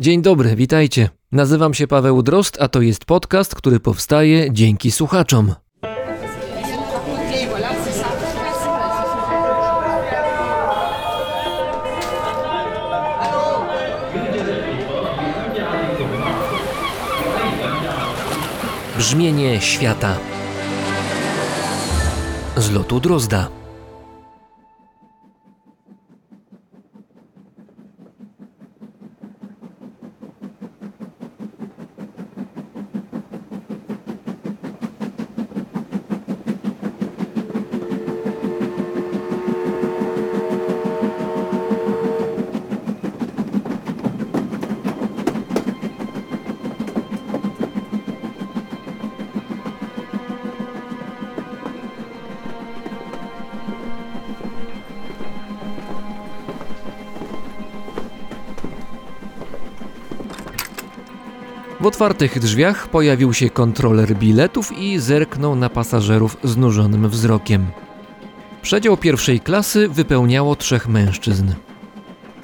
Dzień dobry, witajcie. Nazywam się Paweł Drost, a to jest podcast, który powstaje dzięki słuchaczom. Brzmienie świata z lotu Drozda. Otwartych drzwiach pojawił się kontroler biletów i zerknął na pasażerów znużonym wzrokiem. Przedział pierwszej klasy wypełniało trzech mężczyzn.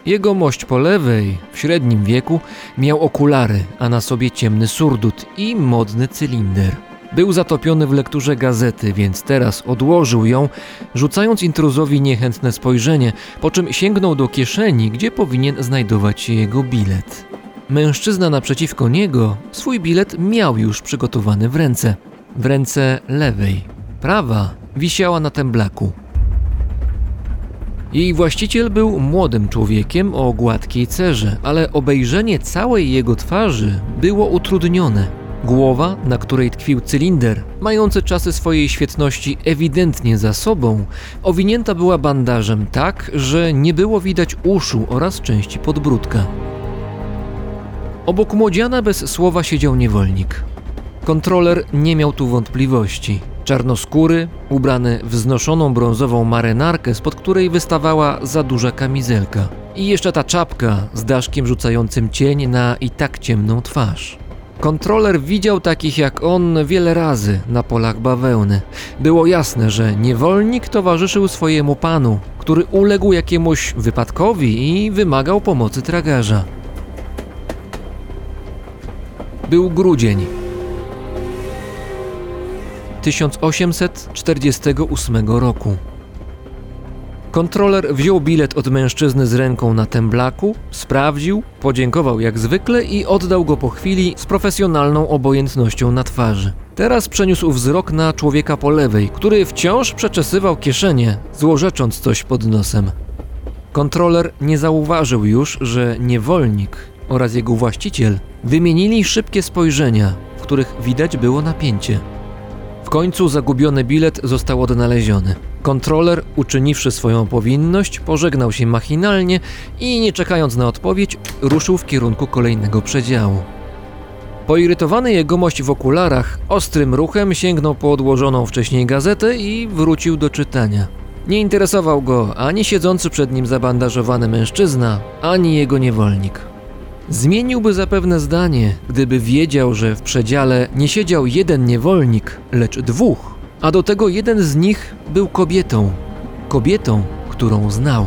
Jego mość po lewej, w średnim wieku, miał okulary, a na sobie ciemny surdut i modny cylinder. Był zatopiony w lekturze gazety, więc teraz odłożył ją, rzucając intruzowi niechętne spojrzenie, po czym sięgnął do kieszeni, gdzie powinien znajdować się jego bilet. Mężczyzna naprzeciwko niego swój bilet miał już przygotowany w ręce. W ręce lewej. Prawa wisiała na temblaku. Jej właściciel był młodym człowiekiem o gładkiej cerze, ale obejrzenie całej jego twarzy było utrudnione. Głowa, na której tkwił cylinder, mający czasy swojej świetności ewidentnie za sobą, owinięta była bandażem tak, że nie było widać uszu oraz części podbródka. Obok młodziana bez słowa siedział niewolnik. Kontroler nie miał tu wątpliwości. Czarnoskóry, ubrany w znoszoną brązową marynarkę, spod której wystawała za duża kamizelka. I jeszcze ta czapka z daszkiem rzucającym cień na i tak ciemną twarz. Kontroler widział takich jak on wiele razy na polach bawełny. Było jasne, że niewolnik towarzyszył swojemu panu, który uległ jakiemuś wypadkowi i wymagał pomocy tragarza. Był grudzień 1848 roku. Kontroler wziął bilet od mężczyzny z ręką na temblaku, sprawdził, podziękował jak zwykle i oddał go po chwili z profesjonalną obojętnością na twarzy. Teraz przeniósł wzrok na człowieka po lewej, który wciąż przeczesywał kieszenie, złorzecząc coś pod nosem. Kontroler nie zauważył już, że niewolnik oraz jego właściciel wymienili szybkie spojrzenia, w których widać było napięcie. W końcu zagubiony bilet został odnaleziony. Kontroler, uczyniwszy swoją powinność, pożegnał się machinalnie i, nie czekając na odpowiedź, ruszył w kierunku kolejnego przedziału. Poirytowany jegomość w okularach ostrym ruchem sięgnął po odłożoną wcześniej gazetę i wrócił do czytania. Nie interesował go ani siedzący przed nim zabandażowany mężczyzna, ani jego niewolnik. Zmieniłby zapewne zdanie, gdyby wiedział, że w przedziale nie siedział jeden niewolnik, lecz dwóch, a do tego jeden z nich był kobietą. Kobietą, którą znał.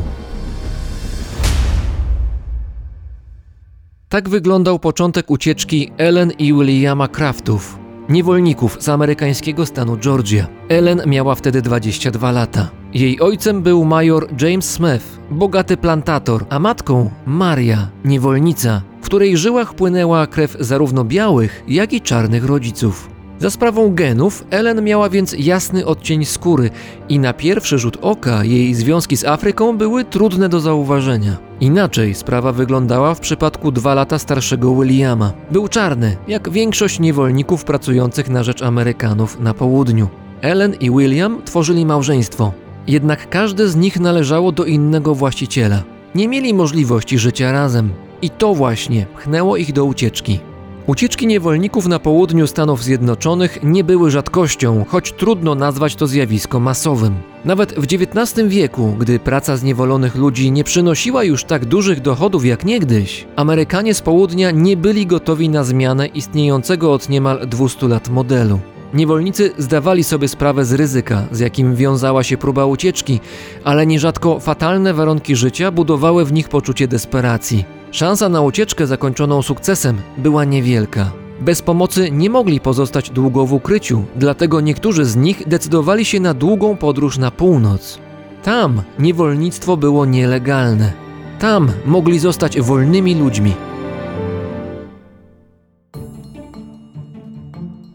Tak wyglądał początek ucieczki Ellen i Williama Craftów, niewolników z amerykańskiego stanu Georgia. Ellen miała wtedy 22 lata. Jej ojcem był major James Smith, bogaty plantator, a matką Maria, niewolnica, w której żyłach płynęła krew zarówno białych, jak i czarnych rodziców. Za sprawą genów Ellen miała więc jasny odcień skóry i na pierwszy rzut oka jej związki z Afryką były trudne do zauważenia. Inaczej sprawa wyglądała w przypadku dwa lata starszego Williama. Był czarny, jak większość niewolników pracujących na rzecz Amerykanów na południu. Ellen i William tworzyli małżeństwo. Jednak każde z nich należało do innego właściciela. Nie mieli możliwości życia razem. I to właśnie pchnęło ich do ucieczki. Ucieczki niewolników na południu Stanów Zjednoczonych nie były rzadkością, choć trudno nazwać to zjawisko masowym. Nawet w XIX wieku, gdy praca zniewolonych ludzi nie przynosiła już tak dużych dochodów jak niegdyś, Amerykanie z południa nie byli gotowi na zmianę istniejącego od niemal 200 lat modelu. Niewolnicy zdawali sobie sprawę z ryzyka, z jakim wiązała się próba ucieczki, ale nierzadko fatalne warunki życia budowały w nich poczucie desperacji. Szansa na ucieczkę zakończoną sukcesem była niewielka. Bez pomocy nie mogli pozostać długo w ukryciu, dlatego niektórzy z nich decydowali się na długą podróż na północ. Tam niewolnictwo było nielegalne. Tam mogli zostać wolnymi ludźmi.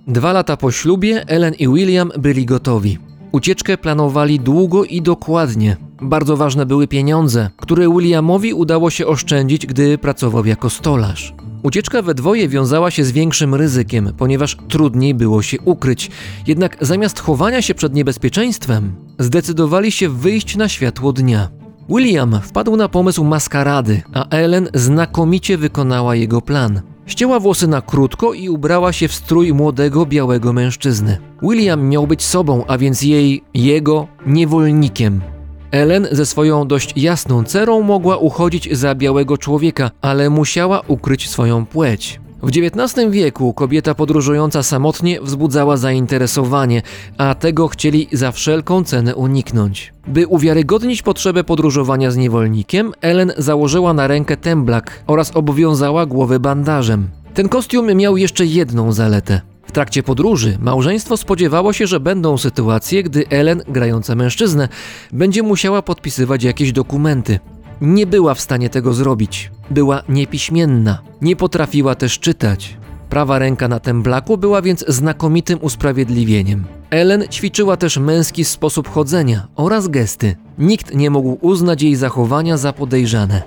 Dwa lata po ślubie Ellen i William byli gotowi. Ucieczkę planowali długo i dokładnie. Bardzo ważne były pieniądze, które Williamowi udało się oszczędzić, gdy pracował jako stolarz. Ucieczka we dwoje wiązała się z większym ryzykiem, ponieważ trudniej było się ukryć. Jednak zamiast chowania się przed niebezpieczeństwem, zdecydowali się wyjść na światło dnia. William wpadł na pomysł maskarady, a Ellen znakomicie wykonała jego plan. Ścięła włosy na krótko i ubrała się w strój młodego białego mężczyzny. William miał być sobą, a więc jej, jego niewolnikiem. Ellen ze swoją dość jasną cerą mogła uchodzić za białego człowieka, ale musiała ukryć swoją płeć. W XIX wieku kobieta podróżująca samotnie wzbudzała zainteresowanie, a tego chcieli za wszelką cenę uniknąć. By uwiarygodnić potrzebę podróżowania z niewolnikiem, Ellen założyła na rękę temblak oraz obowiązała głowę bandażem. Ten kostium miał jeszcze jedną zaletę. W trakcie podróży małżeństwo spodziewało się, że będą sytuacje, gdy Ellen, grająca mężczyznę, będzie musiała podpisywać jakieś dokumenty. Nie była w stanie tego zrobić. Była niepiśmienna. Nie potrafiła też czytać. Prawa ręka na temblaku była więc znakomitym usprawiedliwieniem. Ellen ćwiczyła też męski sposób chodzenia oraz gesty. Nikt nie mógł uznać jej zachowania za podejrzane.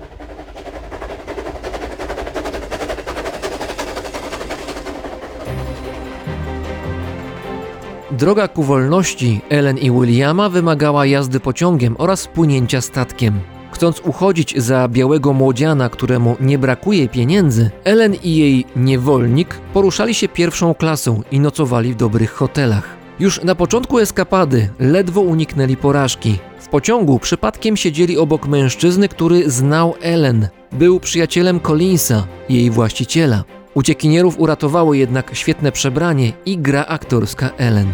Droga ku wolności Ellen i Williama wymagała jazdy pociągiem oraz płynięcia statkiem. Chcąc uchodzić za białego młodziana, któremu nie brakuje pieniędzy, Ellen i jej niewolnik poruszali się pierwszą klasą i nocowali w dobrych hotelach. Już na początku eskapady ledwo uniknęli porażki. W pociągu przypadkiem siedzieli obok mężczyzny, który znał Ellen. Był przyjacielem Collinsa, jej właściciela. Uciekinierów uratowało jednak świetne przebranie i gra aktorska Ellen.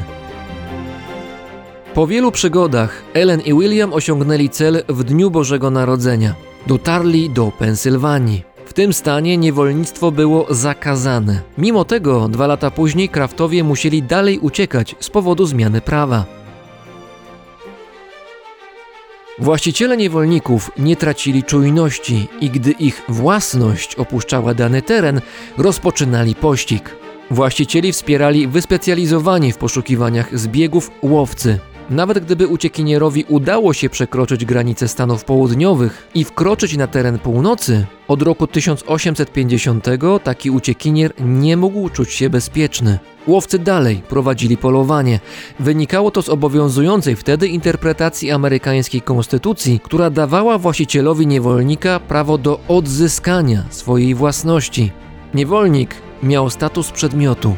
Po wielu przygodach Ellen i William osiągnęli cel w dniu Bożego Narodzenia. Dotarli do Pensylwanii. W tym stanie niewolnictwo było zakazane. Mimo tego, dwa lata później Kraftowie musieli dalej uciekać z powodu zmiany prawa. Właściciele niewolników nie tracili czujności i gdy ich własność opuszczała dany teren, rozpoczynali pościg. Właścicieli wspierali wyspecjalizowani w poszukiwaniach zbiegów łowcy. Nawet gdyby uciekinierowi udało się przekroczyć granice Stanów Południowych i wkroczyć na teren północy, od roku 1850 taki uciekinier nie mógł czuć się bezpieczny. Łowcy dalej prowadzili polowanie. Wynikało to z obowiązującej wtedy interpretacji amerykańskiej konstytucji, która dawała właścicielowi niewolnika prawo do odzyskania swojej własności. Niewolnik miał status przedmiotu.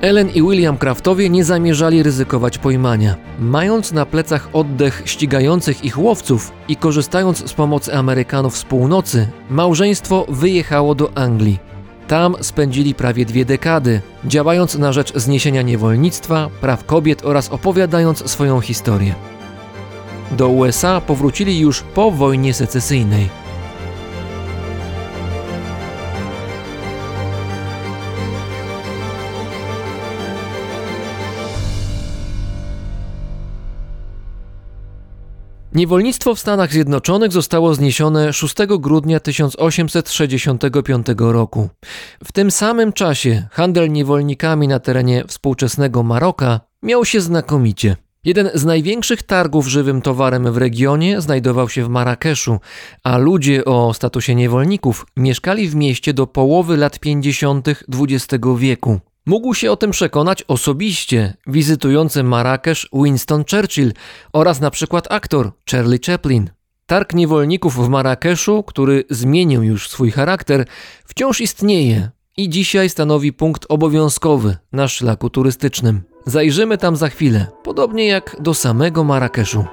Ellen i William Craftowie nie zamierzali ryzykować pojmania. Mając na plecach oddech ścigających ich łowców i korzystając z pomocy Amerykanów z północy, małżeństwo wyjechało do Anglii. Tam spędzili prawie dwie dekady, działając na rzecz zniesienia niewolnictwa, praw kobiet oraz opowiadając swoją historię. Do USA powrócili już po wojnie secesyjnej. Niewolnictwo w Stanach Zjednoczonych zostało zniesione 6 grudnia 1865 roku. W tym samym czasie handel niewolnikami na terenie współczesnego Maroka miał się znakomicie. Jeden z największych targów żywym towarem w regionie znajdował się w Marrakeszu, a ludzie o statusie niewolników mieszkali w mieście do połowy lat 50. XX wieku. Mógł się o tym przekonać osobiście wizytujący Marrakesz Winston Churchill oraz na przykład aktor Charlie Chaplin. Targ niewolników w Marrakeszu, który zmienił już swój charakter, wciąż istnieje i dzisiaj stanowi punkt obowiązkowy na szlaku turystycznym. Zajrzymy tam za chwilę, podobnie jak do samego Marrakeszu.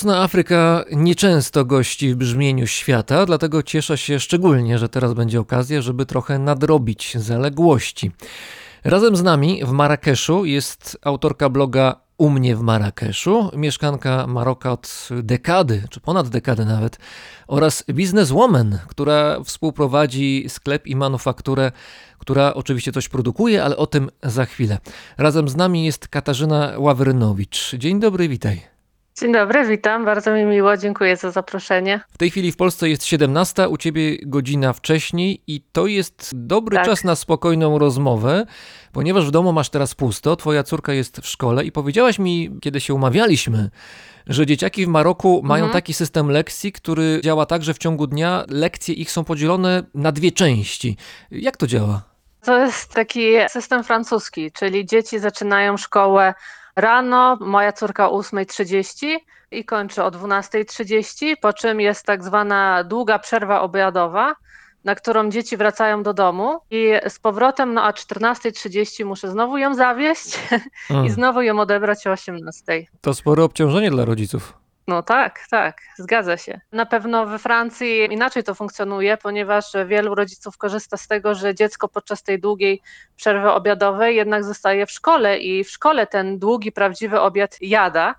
Północna Afryka nieczęsto gości w brzmieniu świata, dlatego cieszę się szczególnie, że teraz będzie okazja, żeby trochę nadrobić zaległości. Razem z nami w Marrakeszu jest autorka bloga U mnie w Marrakeszu, mieszkanka Maroka od dekady, czy ponad dekadę nawet, oraz bizneswoman, która współprowadzi sklep i manufakturę, która oczywiście coś produkuje, ale o tym za chwilę. Razem z nami jest Katarzyna Ławrynowicz. Dzień dobry, witaj. Dzień dobry, witam. Bardzo mi miło, dziękuję za zaproszenie. W tej chwili w Polsce jest 17, u ciebie godzina wcześniej i to jest dobry Tak. czas na spokojną rozmowę, ponieważ w domu masz teraz pusto, twoja córka jest w szkole i powiedziałaś mi, kiedy się umawialiśmy, że dzieciaki w Maroku mają Mhm. taki system lekcji, który działa tak, że w ciągu dnia lekcje ich są podzielone na dwie części. Jak to działa? To jest taki system francuski, czyli dzieci zaczynają szkołę rano, moja córka o 8.30 i kończy o 12.30, po czym jest tak zwana długa przerwa obiadowa, na którą dzieci wracają do domu i z powrotem no, o 14.30 muszę znowu ją zawieźć i Mm, znowu ją odebrać o 18.00. to spore obciążenie dla rodziców. No tak, tak, zgadza się. Na pewno we Francji inaczej to funkcjonuje, ponieważ wielu rodziców korzysta z tego, że dziecko podczas tej długiej przerwy obiadowej jednak zostaje w szkole i w szkole ten długi, prawdziwy obiad jada.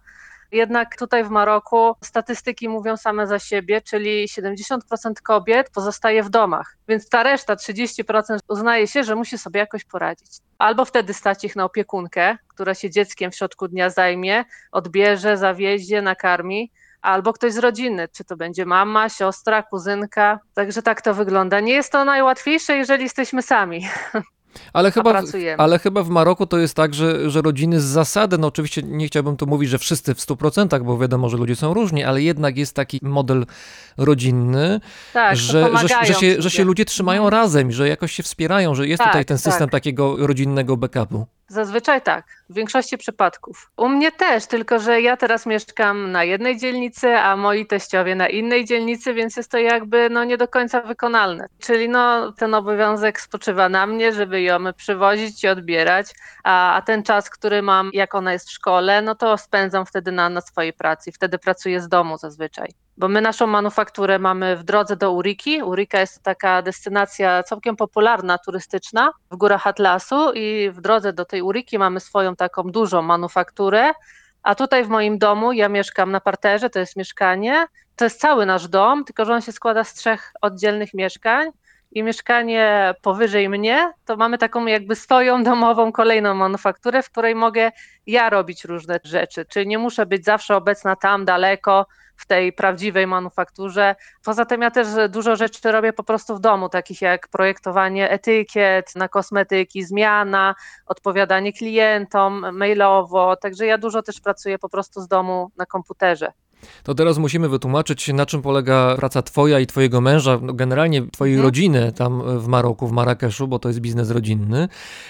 Jednak tutaj w Maroku statystyki mówią same za siebie, czyli 70% kobiet pozostaje w domach, więc ta reszta 30% uznaje się, że musi sobie jakoś poradzić. Albo wtedy stać ich na opiekunkę, która się dzieckiem w środku dnia zajmie, odbierze, zawiezie, nakarmi, albo ktoś z rodziny, czy to będzie mama, siostra, kuzynka. Także tak to wygląda. Nie jest to najłatwiejsze, jeżeli jesteśmy sami. Ale chyba, w, ale chyba w Maroku to jest tak, że, że rodziny z zasady, no oczywiście nie chciałbym tu mówić, że wszyscy w 100%, bo wiadomo, że ludzie są różni, ale jednak jest taki model rodzinny, Tak, że, że, że, się, że się ludzie trzymają Mhm. razem że jakoś się wspierają, że jest Tak, tutaj ten system tak. takiego rodzinnego backupu. Zazwyczaj tak, w większości przypadków. U mnie też, tylko że ja teraz mieszkam na jednej dzielnicy, a moi teściowie na innej dzielnicy, więc jest to jakby no, nie do końca wykonalne. Czyli no, ten obowiązek spoczywa na mnie, żeby ją przywozić i odbierać, a, a ten czas, który mam, jak ona jest w szkole, no to spędzam wtedy na, na swojej pracy. Wtedy pracuję z domu zazwyczaj. Bo my naszą manufakturę mamy w drodze do Uriki. Urika jest taka destynacja całkiem popularna, turystyczna w górach Atlasu i w drodze do tej Uriki mamy swoją taką dużą manufakturę. A tutaj w moim domu, ja mieszkam na parterze, to jest mieszkanie, to jest cały nasz dom, tylko że on się składa z trzech oddzielnych mieszkań i mieszkanie powyżej mnie, to mamy taką jakby swoją domową kolejną manufakturę, w której mogę ja robić różne rzeczy, czyli nie muszę być zawsze obecna tam daleko, w tej prawdziwej manufakturze. Poza tym ja też dużo rzeczy robię po prostu w domu, takich jak projektowanie etykiet na kosmetyki, zmiana, odpowiadanie klientom mailowo, także ja dużo też pracuję po prostu z domu na komputerze. To teraz musimy wytłumaczyć, na czym polega praca twoja i twojego męża, no generalnie twojej Mhm. rodziny tam w Maroku, w Marrakeszu, bo to jest biznes rodzinny.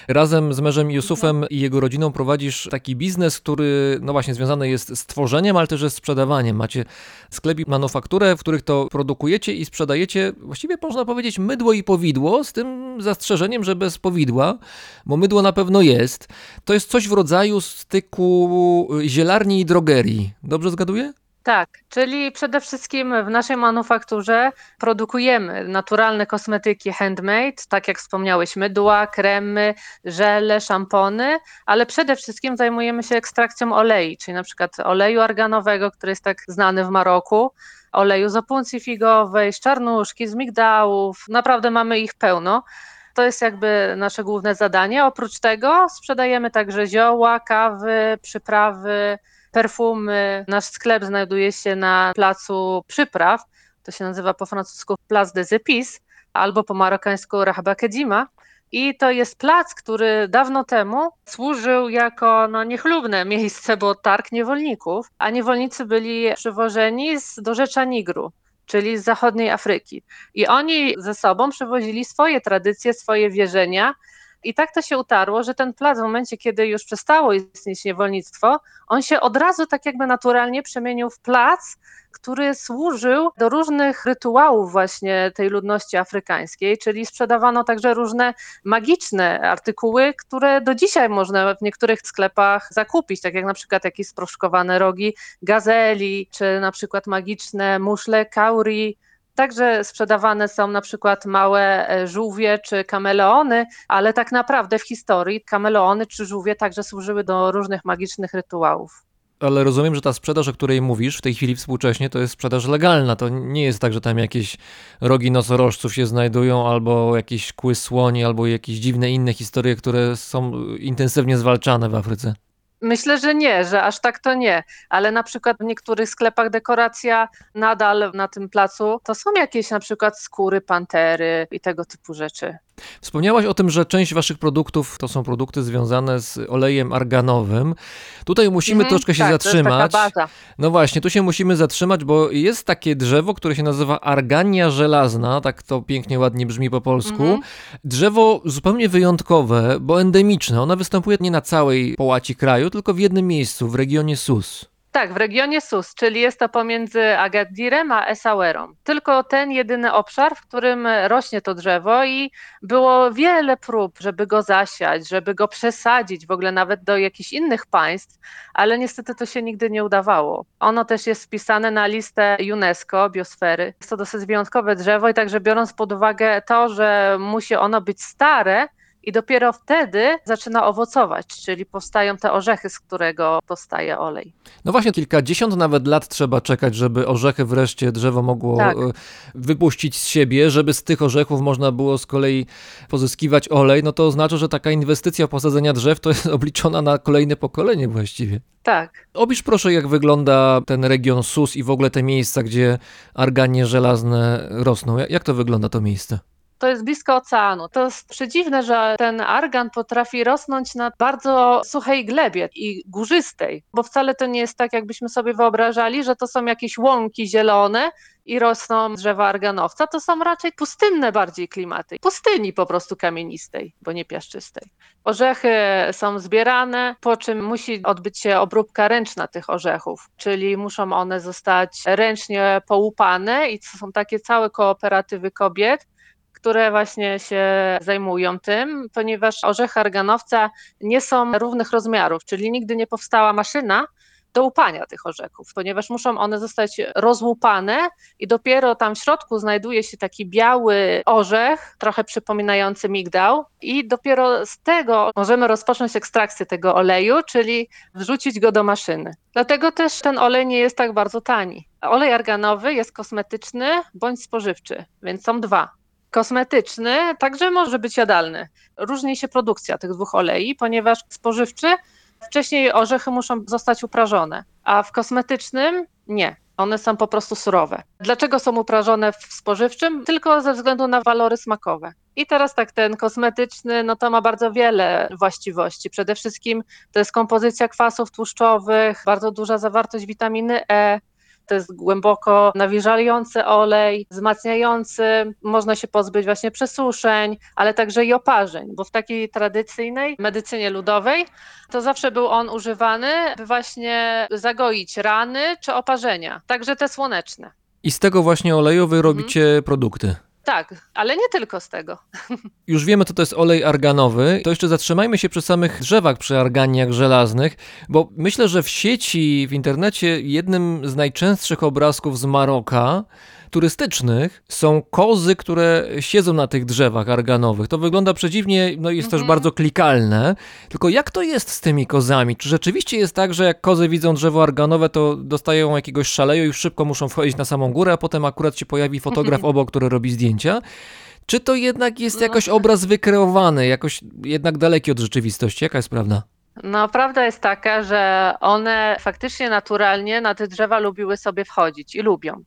Razem z mężem Jusufem i jego rodziną prowadzisz taki biznes, który no właśnie związany jest z tworzeniem, ale też ze sprzedawaniem. Macie sklep i manufakturę, w których to produkujecie i sprzedajecie, właściwie można powiedzieć mydło i powidło, z tym zastrzeżeniem, że bez powidła, bo mydło na pewno jest. To jest coś w rodzaju styku zielarni i drogerii. Dobrze zgaduję? Tak, czyli przede wszystkim w naszej manufakturze produkujemy naturalne kosmetyki handmade, tak jak wspomniałeś, mydła, kremy, żele, szampony, ale przede wszystkim zajmujemy się ekstrakcją olei, czyli na przykład oleju arganowego, który jest tak znany w Maroku, oleju z opuncji figowej, z czarnuszki, z migdałów, naprawdę mamy ich pełno. To jest jakby nasze główne zadanie. Oprócz tego sprzedajemy także zioła, kawy, przyprawy, perfumy. Nasz sklep znajduje się na placu przypraw. To się nazywa po francusku Place des Épices albo po marokańsku Rahba Kedima. I to jest plac, który dawno temu służył jako no, niechlubne miejsce, bo targ niewolników, a niewolnicy byli przywożeni z dorzecza Nigru czyli z zachodniej Afryki. I oni ze sobą przywozili swoje tradycje, swoje wierzenia. I tak to się utarło, że ten plac w momencie, kiedy już przestało istnieć niewolnictwo, on się od razu tak jakby naturalnie przemienił w plac, który służył do różnych rytuałów właśnie tej ludności afrykańskiej, czyli sprzedawano także różne magiczne artykuły, które do dzisiaj można w niektórych sklepach zakupić, tak jak na przykład jakieś sproszkowane rogi gazeli, czy na przykład magiczne muszle kauri, Także sprzedawane są na przykład małe e, żółwie czy kameleony, ale tak naprawdę w historii kameleony czy żółwie także służyły do różnych magicznych rytuałów. Ale rozumiem, że ta sprzedaż, o której mówisz w tej chwili współcześnie, to jest sprzedaż legalna. To nie jest tak, że tam jakieś rogi nosorożców się znajdują, albo jakieś kły słoni, albo jakieś dziwne inne historie, które są intensywnie zwalczane w Afryce. Myślę, że nie, że aż tak to nie, ale na przykład w niektórych sklepach dekoracja nadal na tym placu to są jakieś na przykład skóry pantery i tego typu rzeczy. Wspomniałaś o tym, że część waszych produktów to są produkty związane z olejem arganowym. Tutaj musimy mhm, troszkę się tak, zatrzymać. No właśnie, tu się musimy zatrzymać, bo jest takie drzewo, które się nazywa argania żelazna, tak to pięknie, ładnie brzmi po polsku. Mhm. Drzewo zupełnie wyjątkowe, bo endemiczne. Ona występuje nie na całej połaci kraju, tylko w jednym miejscu, w regionie Sus. Tak, w regionie Sus, czyli jest to pomiędzy Agadirem a Essawerą. Tylko ten jedyny obszar, w którym rośnie to drzewo i było wiele prób, żeby go zasiać, żeby go przesadzić w ogóle nawet do jakichś innych państw, ale niestety to się nigdy nie udawało. Ono też jest wpisane na listę UNESCO, biosfery. Jest to dosyć wyjątkowe drzewo i także biorąc pod uwagę to, że musi ono być stare, i dopiero wtedy zaczyna owocować, czyli powstają te orzechy, z którego powstaje olej. No właśnie, kilkadziesiąt nawet lat trzeba czekać, żeby orzechy wreszcie drzewo mogło tak. E, wypuścić z siebie, żeby z tych orzechów można było z kolei pozyskiwać olej. No to oznacza, że taka inwestycja posadzenia drzew to jest obliczona na kolejne pokolenie właściwie. Tak. Opisz proszę, jak wygląda ten region Sus i w ogóle te miejsca, gdzie arganie żelazne rosną. Jak to wygląda to miejsce? To jest blisko oceanu. To jest przedziwne, że ten argan potrafi rosnąć na bardzo suchej glebie i górzystej, bo wcale to nie jest tak, jakbyśmy sobie wyobrażali, że to są jakieś łąki zielone i rosną drzewa arganowca. To są raczej pustynne bardziej klimaty. Pustyni po prostu kamienistej, bo nie piaszczystej. Orzechy są zbierane, po czym musi odbyć się obróbka ręczna tych orzechów, czyli muszą one zostać ręcznie połupane i to są takie całe kooperatywy kobiet, które właśnie się zajmują tym, ponieważ orzechy arganowca nie są równych rozmiarów, czyli nigdy nie powstała maszyna, do łupania tych orzechów, ponieważ muszą one zostać rozłupane i dopiero tam w środku znajduje się taki biały orzech, trochę przypominający migdał i dopiero z tego możemy rozpocząć ekstrakcję tego oleju, czyli wrzucić go do maszyny. Dlatego też ten olej nie jest tak bardzo tani. Olej arganowy jest kosmetyczny bądź spożywczy, więc są dwa kosmetyczny także może być jadalny. Różni się produkcja tych dwóch olei, ponieważ spożywczy wcześniej orzechy muszą zostać uprażone, a w kosmetycznym nie. One są po prostu surowe. Dlaczego są uprażone w spożywczym? Tylko ze względu na walory smakowe. I teraz tak, ten kosmetyczny, no to ma bardzo wiele właściwości. Przede wszystkim to jest kompozycja kwasów tłuszczowych, bardzo duża zawartość witaminy E, to jest głęboko nawilżający olej, wzmacniający, można się pozbyć właśnie przesuszeń, ale także i oparzeń, bo w takiej tradycyjnej medycynie ludowej to zawsze był on używany, by właśnie zagoić rany czy oparzenia, także te słoneczne. I z tego właśnie oleju wy mhm. robicie produkty. Tak, ale nie tylko z tego. Już wiemy, co to jest olej arganowy. To jeszcze zatrzymajmy się przy samych drzewach, przy arganiach żelaznych, bo myślę, że w sieci, w internecie jednym z najczęstszych obrazków z Maroka turystycznych są kozy, które siedzą na tych drzewach arganowych. To wygląda przedziwnie, no jest mhm. też bardzo klikalne. Tylko jak to jest z tymi kozami? Czy rzeczywiście jest tak, że jak kozy widzą drzewo arganowe, to dostają jakiegoś szaleju i szybko muszą wchodzić na samą górę, a potem akurat się pojawi fotograf obok, który robi zdjęcia? Czy to jednak jest no jakoś obraz wykreowany, jakoś jednak daleki od rzeczywistości? Jaka jest prawda? No, prawda jest taka, że one faktycznie naturalnie na te drzewa lubiły sobie wchodzić i lubią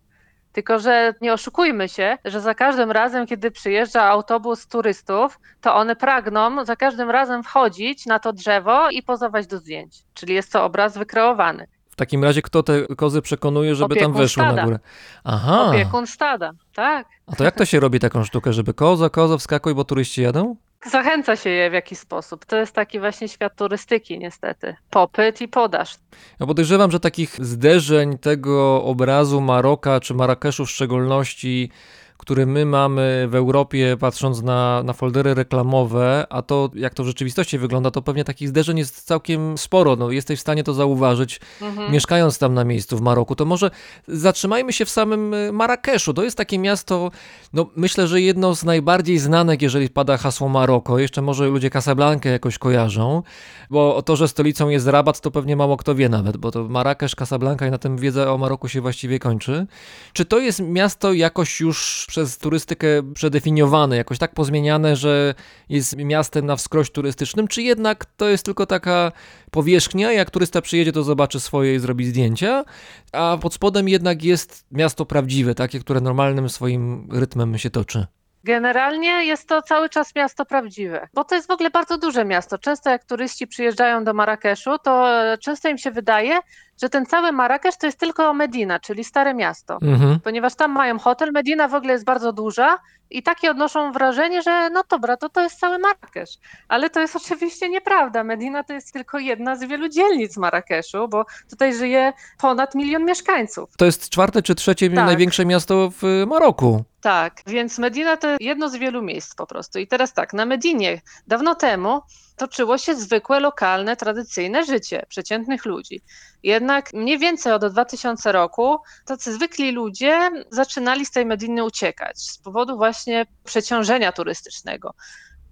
Tylko, że nie oszukujmy się, że za każdym razem, kiedy przyjeżdża autobus turystów, to one pragną za każdym razem wchodzić na to drzewo i pozować do zdjęć. Czyli jest to obraz wykreowany. W takim razie kto te kozy przekonuje, żeby tam Opiekun weszły na stada. górę? Aha. Opiekun stada, tak. A to jak to się robi taką sztukę, żeby koza, koza, wskakuj, bo turyści jadą? Zachęca się je w jakiś sposób. To jest taki właśnie świat turystyki, niestety. Popyt i podaż. Ja podejrzewam, że takich zderzeń tego obrazu Maroka czy Marrakeszu w szczególności, który my mamy w Europie, patrząc na, na foldery reklamowe, a to jak to w rzeczywistości wygląda, to pewnie takich zderzeń jest całkiem sporo. No, jesteś w stanie to zauważyć, Mhm. mieszkając tam na miejscu w Maroku. To może zatrzymajmy się w samym y, Marrakeszu. To jest takie miasto, no myślę, że jedno z najbardziej znanych, jeżeli pada hasło Maroko. Jeszcze może ludzie Casablankę jakoś kojarzą, bo to, że stolicą jest Rabat, to pewnie mało kto wie nawet, bo to Marrakesz, Casablanca i na tym wiedza o Maroku się właściwie kończy. Czy to jest miasto jakoś już przez turystykę przedefiniowane, jakoś tak pozmieniane, że jest miastem na wskroś turystycznym, czy jednak to jest tylko taka powierzchnia, jak turysta przyjedzie, to zobaczy swoje i zrobi zdjęcia, a pod spodem jednak jest miasto prawdziwe, takie, które normalnym swoim rytmem się toczy. Generalnie jest to cały czas miasto prawdziwe, bo to jest w ogóle bardzo duże miasto. Często jak turyści przyjeżdżają do Marrakeszu, to e, często im się wydaje, że ten cały Marrakesz to jest tylko Medina, czyli stare miasto. Mhm. Ponieważ tam mają hotel, Medina w ogóle jest bardzo duża i takie odnoszą wrażenie, że no dobra, to to jest cały Marrakesz. Ale to jest oczywiście nieprawda. Medina to jest tylko jedna z wielu dzielnic Marrakeszu, bo tutaj żyje ponad milion mieszkańców. To jest czwarte czy trzecie Tak. największe miasto w Maroku. Tak, więc Medina to jedno z wielu miejsc po prostu. I teraz tak, na Medinie dawno temu toczyło się zwykłe, lokalne, tradycyjne życie przeciętnych ludzi. Jednak mniej więcej od 2000 roku tacy zwykli ludzie zaczynali z tej Mediny uciekać z powodu właśnie przeciążenia turystycznego.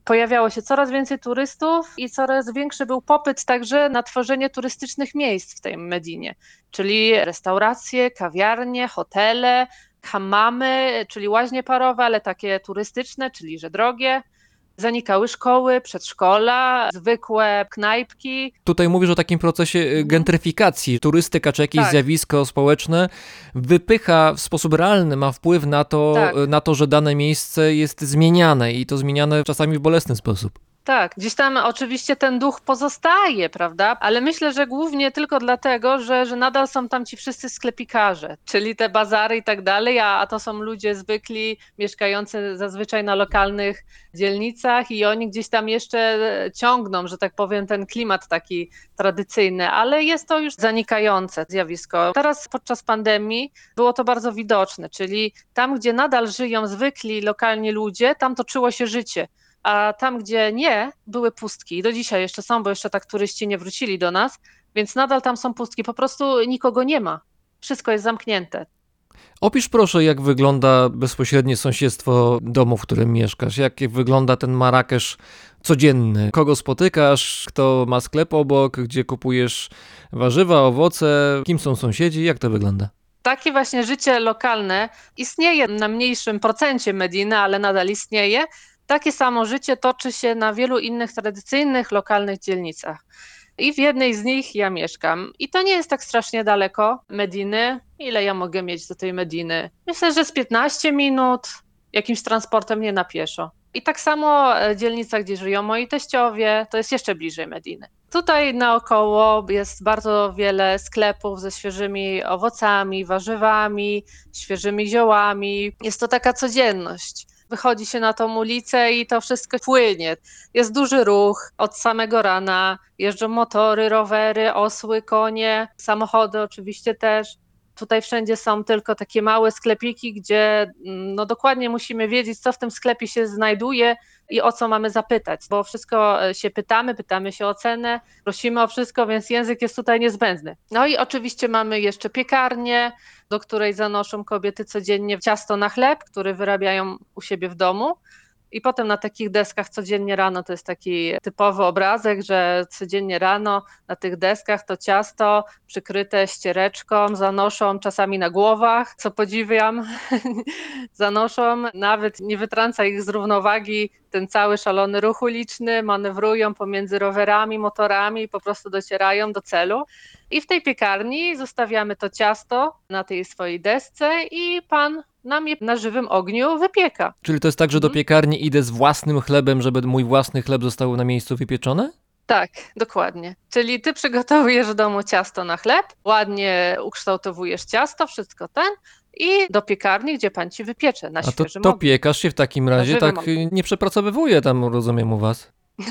Pojawiało się coraz więcej turystów i coraz większy był popyt także na tworzenie turystycznych miejsc w tej Medinie, czyli restauracje, kawiarnie, hotele, hammamy, czyli łaźnie parowe, ale takie turystyczne, czyli że drogie. Zanikały szkoły, przedszkola, zwykłe knajpki. Tutaj mówisz o takim procesie y, gentryfikacji. Turystyka czy jakieś Tak. zjawisko społeczne wypycha w sposób realny, ma wpływ na to, Tak. na to, że dane miejsce jest zmieniane i to zmieniane czasami w bolesny sposób. Tak, gdzieś tam oczywiście ten duch pozostaje, prawda? Ale myślę, że głównie tylko dlatego, że, że nadal są tam ci wszyscy sklepikarze, czyli te bazary i tak dalej, a, a to są ludzie zwykli, mieszkający zazwyczaj na lokalnych dzielnicach i oni gdzieś tam jeszcze ciągną, że tak powiem, ten klimat taki tradycyjny, ale jest to już zanikające zjawisko. Teraz podczas pandemii było to bardzo widoczne, czyli tam, gdzie nadal żyją zwykli, lokalni ludzie, tam toczyło się życie a tam, gdzie nie, były pustki. I do dzisiaj jeszcze są, bo jeszcze tak turyści nie wrócili do nas, więc nadal tam są pustki. Po prostu nikogo nie ma. Wszystko jest zamknięte. Opisz proszę, jak wygląda bezpośrednie sąsiedztwo domu, w którym mieszkasz. Jak wygląda ten Marrakesz codzienny? Kogo spotykasz? Kto ma sklep obok? Gdzie kupujesz warzywa, owoce? Kim są sąsiedzi? Jak to wygląda? Takie właśnie życie lokalne istnieje na mniejszym procencie Mediny, ale nadal istnieje. Takie samo życie toczy się na wielu innych tradycyjnych, lokalnych dzielnicach. I w jednej z nich ja mieszkam. I to nie jest tak strasznie daleko Mediny. Ile ja mogę mieć do tej Mediny? Myślę, że z 15 minut jakimś transportem nie na pieszo. I tak samo e, dzielnica, gdzie żyją moi teściowie, to jest jeszcze bliżej Mediny. Tutaj naokoło jest bardzo wiele sklepów ze świeżymi owocami, warzywami, świeżymi ziołami. Jest to taka codzienność wychodzi się na tą ulicę i to wszystko płynie. Jest duży ruch od samego rana, jeżdżą motory, rowery, osły, konie, samochody oczywiście też. Tutaj wszędzie są tylko takie małe sklepiki, gdzie mm, no dokładnie musimy wiedzieć, co w tym sklepie się znajduje i o co mamy zapytać, bo wszystko e, się pytamy, pytamy się o cenę, prosimy o wszystko, więc język jest tutaj niezbędny. No i oczywiście mamy jeszcze piekarnię, do której zanoszą kobiety codziennie ciasto na chleb, który wyrabiają u siebie w domu. I potem na takich deskach codziennie rano to jest taki typowy obrazek, że codziennie rano na tych deskach to ciasto przykryte ściereczką zanoszą czasami na głowach, co podziwiam. zanoszą, nawet nie wytrąca ich z równowagi ten cały szalony ruch uliczny, manewrują pomiędzy rowerami, motorami i po prostu docierają do celu. I w tej piekarni zostawiamy to ciasto na tej swojej desce i pan nam je na żywym ogniu wypieka. Czyli to jest tak, że do Mhm. piekarni idę z własnym chlebem, żeby mój własny chleb został na miejscu wypieczony? Tak, dokładnie. Czyli ty przygotowujesz w domu ciasto na chleb, ładnie ukształtowujesz ciasto, wszystko ten i do piekarni, gdzie pan ci wypiecze na A to, świeżym to ogniu. piekarz się w takim razie żywym tak ogniu. nie przepracowywuje tam, rozumiem, u was.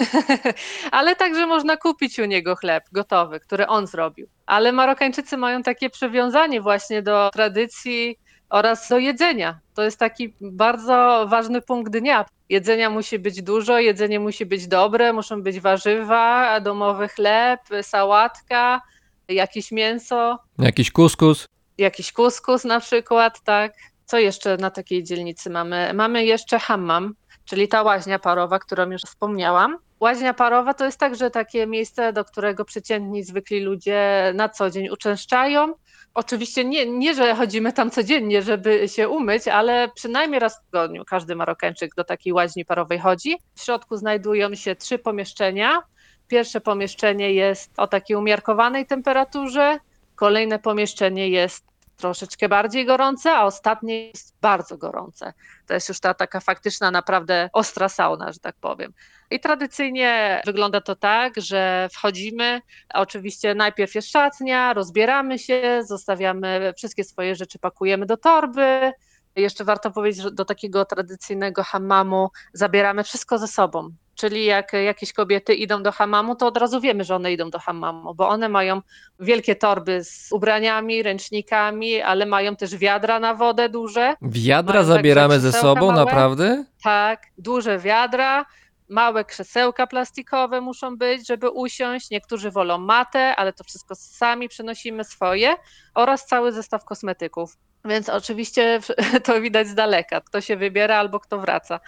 Ale także można kupić u niego chleb gotowy, który on zrobił. Ale Marokańczycy mają takie przywiązanie właśnie do tradycji oraz do jedzenia. To jest taki bardzo ważny punkt dnia. Jedzenia musi być dużo, jedzenie musi być dobre, muszą być warzywa, domowy chleb, sałatka, jakieś mięso, Jakiś kuskus. jakiś kuskus na przykład, tak. Co jeszcze na takiej dzielnicy mamy? Mamy jeszcze hammam, czyli ta łaźnia parowa, którą już wspomniałam. Łaźnia parowa to jest także takie miejsce, do którego przeciętni, zwykli ludzie na co dzień uczęszczają. Oczywiście nie, nie, że chodzimy tam codziennie, żeby się umyć, ale przynajmniej raz w tygodniu każdy Marokańczyk do takiej łaźni parowej chodzi. W środku znajdują się trzy pomieszczenia. Pierwsze pomieszczenie jest o takiej umiarkowanej temperaturze, kolejne pomieszczenie jest troszeczkę bardziej gorące, a ostatnie jest bardzo gorące. To jest już ta taka faktyczna, naprawdę ostra sauna, że tak powiem. I tradycyjnie wygląda to tak, że wchodzimy, oczywiście najpierw jest szatnia, rozbieramy się, zostawiamy wszystkie swoje rzeczy, pakujemy do torby. Jeszcze warto powiedzieć, że do takiego tradycyjnego hammamu zabieramy wszystko ze sobą. Czyli jak jakieś kobiety idą do hammamu, to od razu wiemy, że one idą do hammamu, bo one mają wielkie torby z ubraniami, ręcznikami, ale mają też wiadra na wodę duże. Wiadra Mają zabieramy ze sobą, małe. naprawdę? Tak, duże wiadra, małe krzesełka plastikowe muszą być, żeby usiąść. Niektórzy wolą matę, ale to wszystko sami przynosimy swoje oraz cały zestaw kosmetyków. Więc oczywiście to widać z daleka, kto się wybiera albo kto wraca.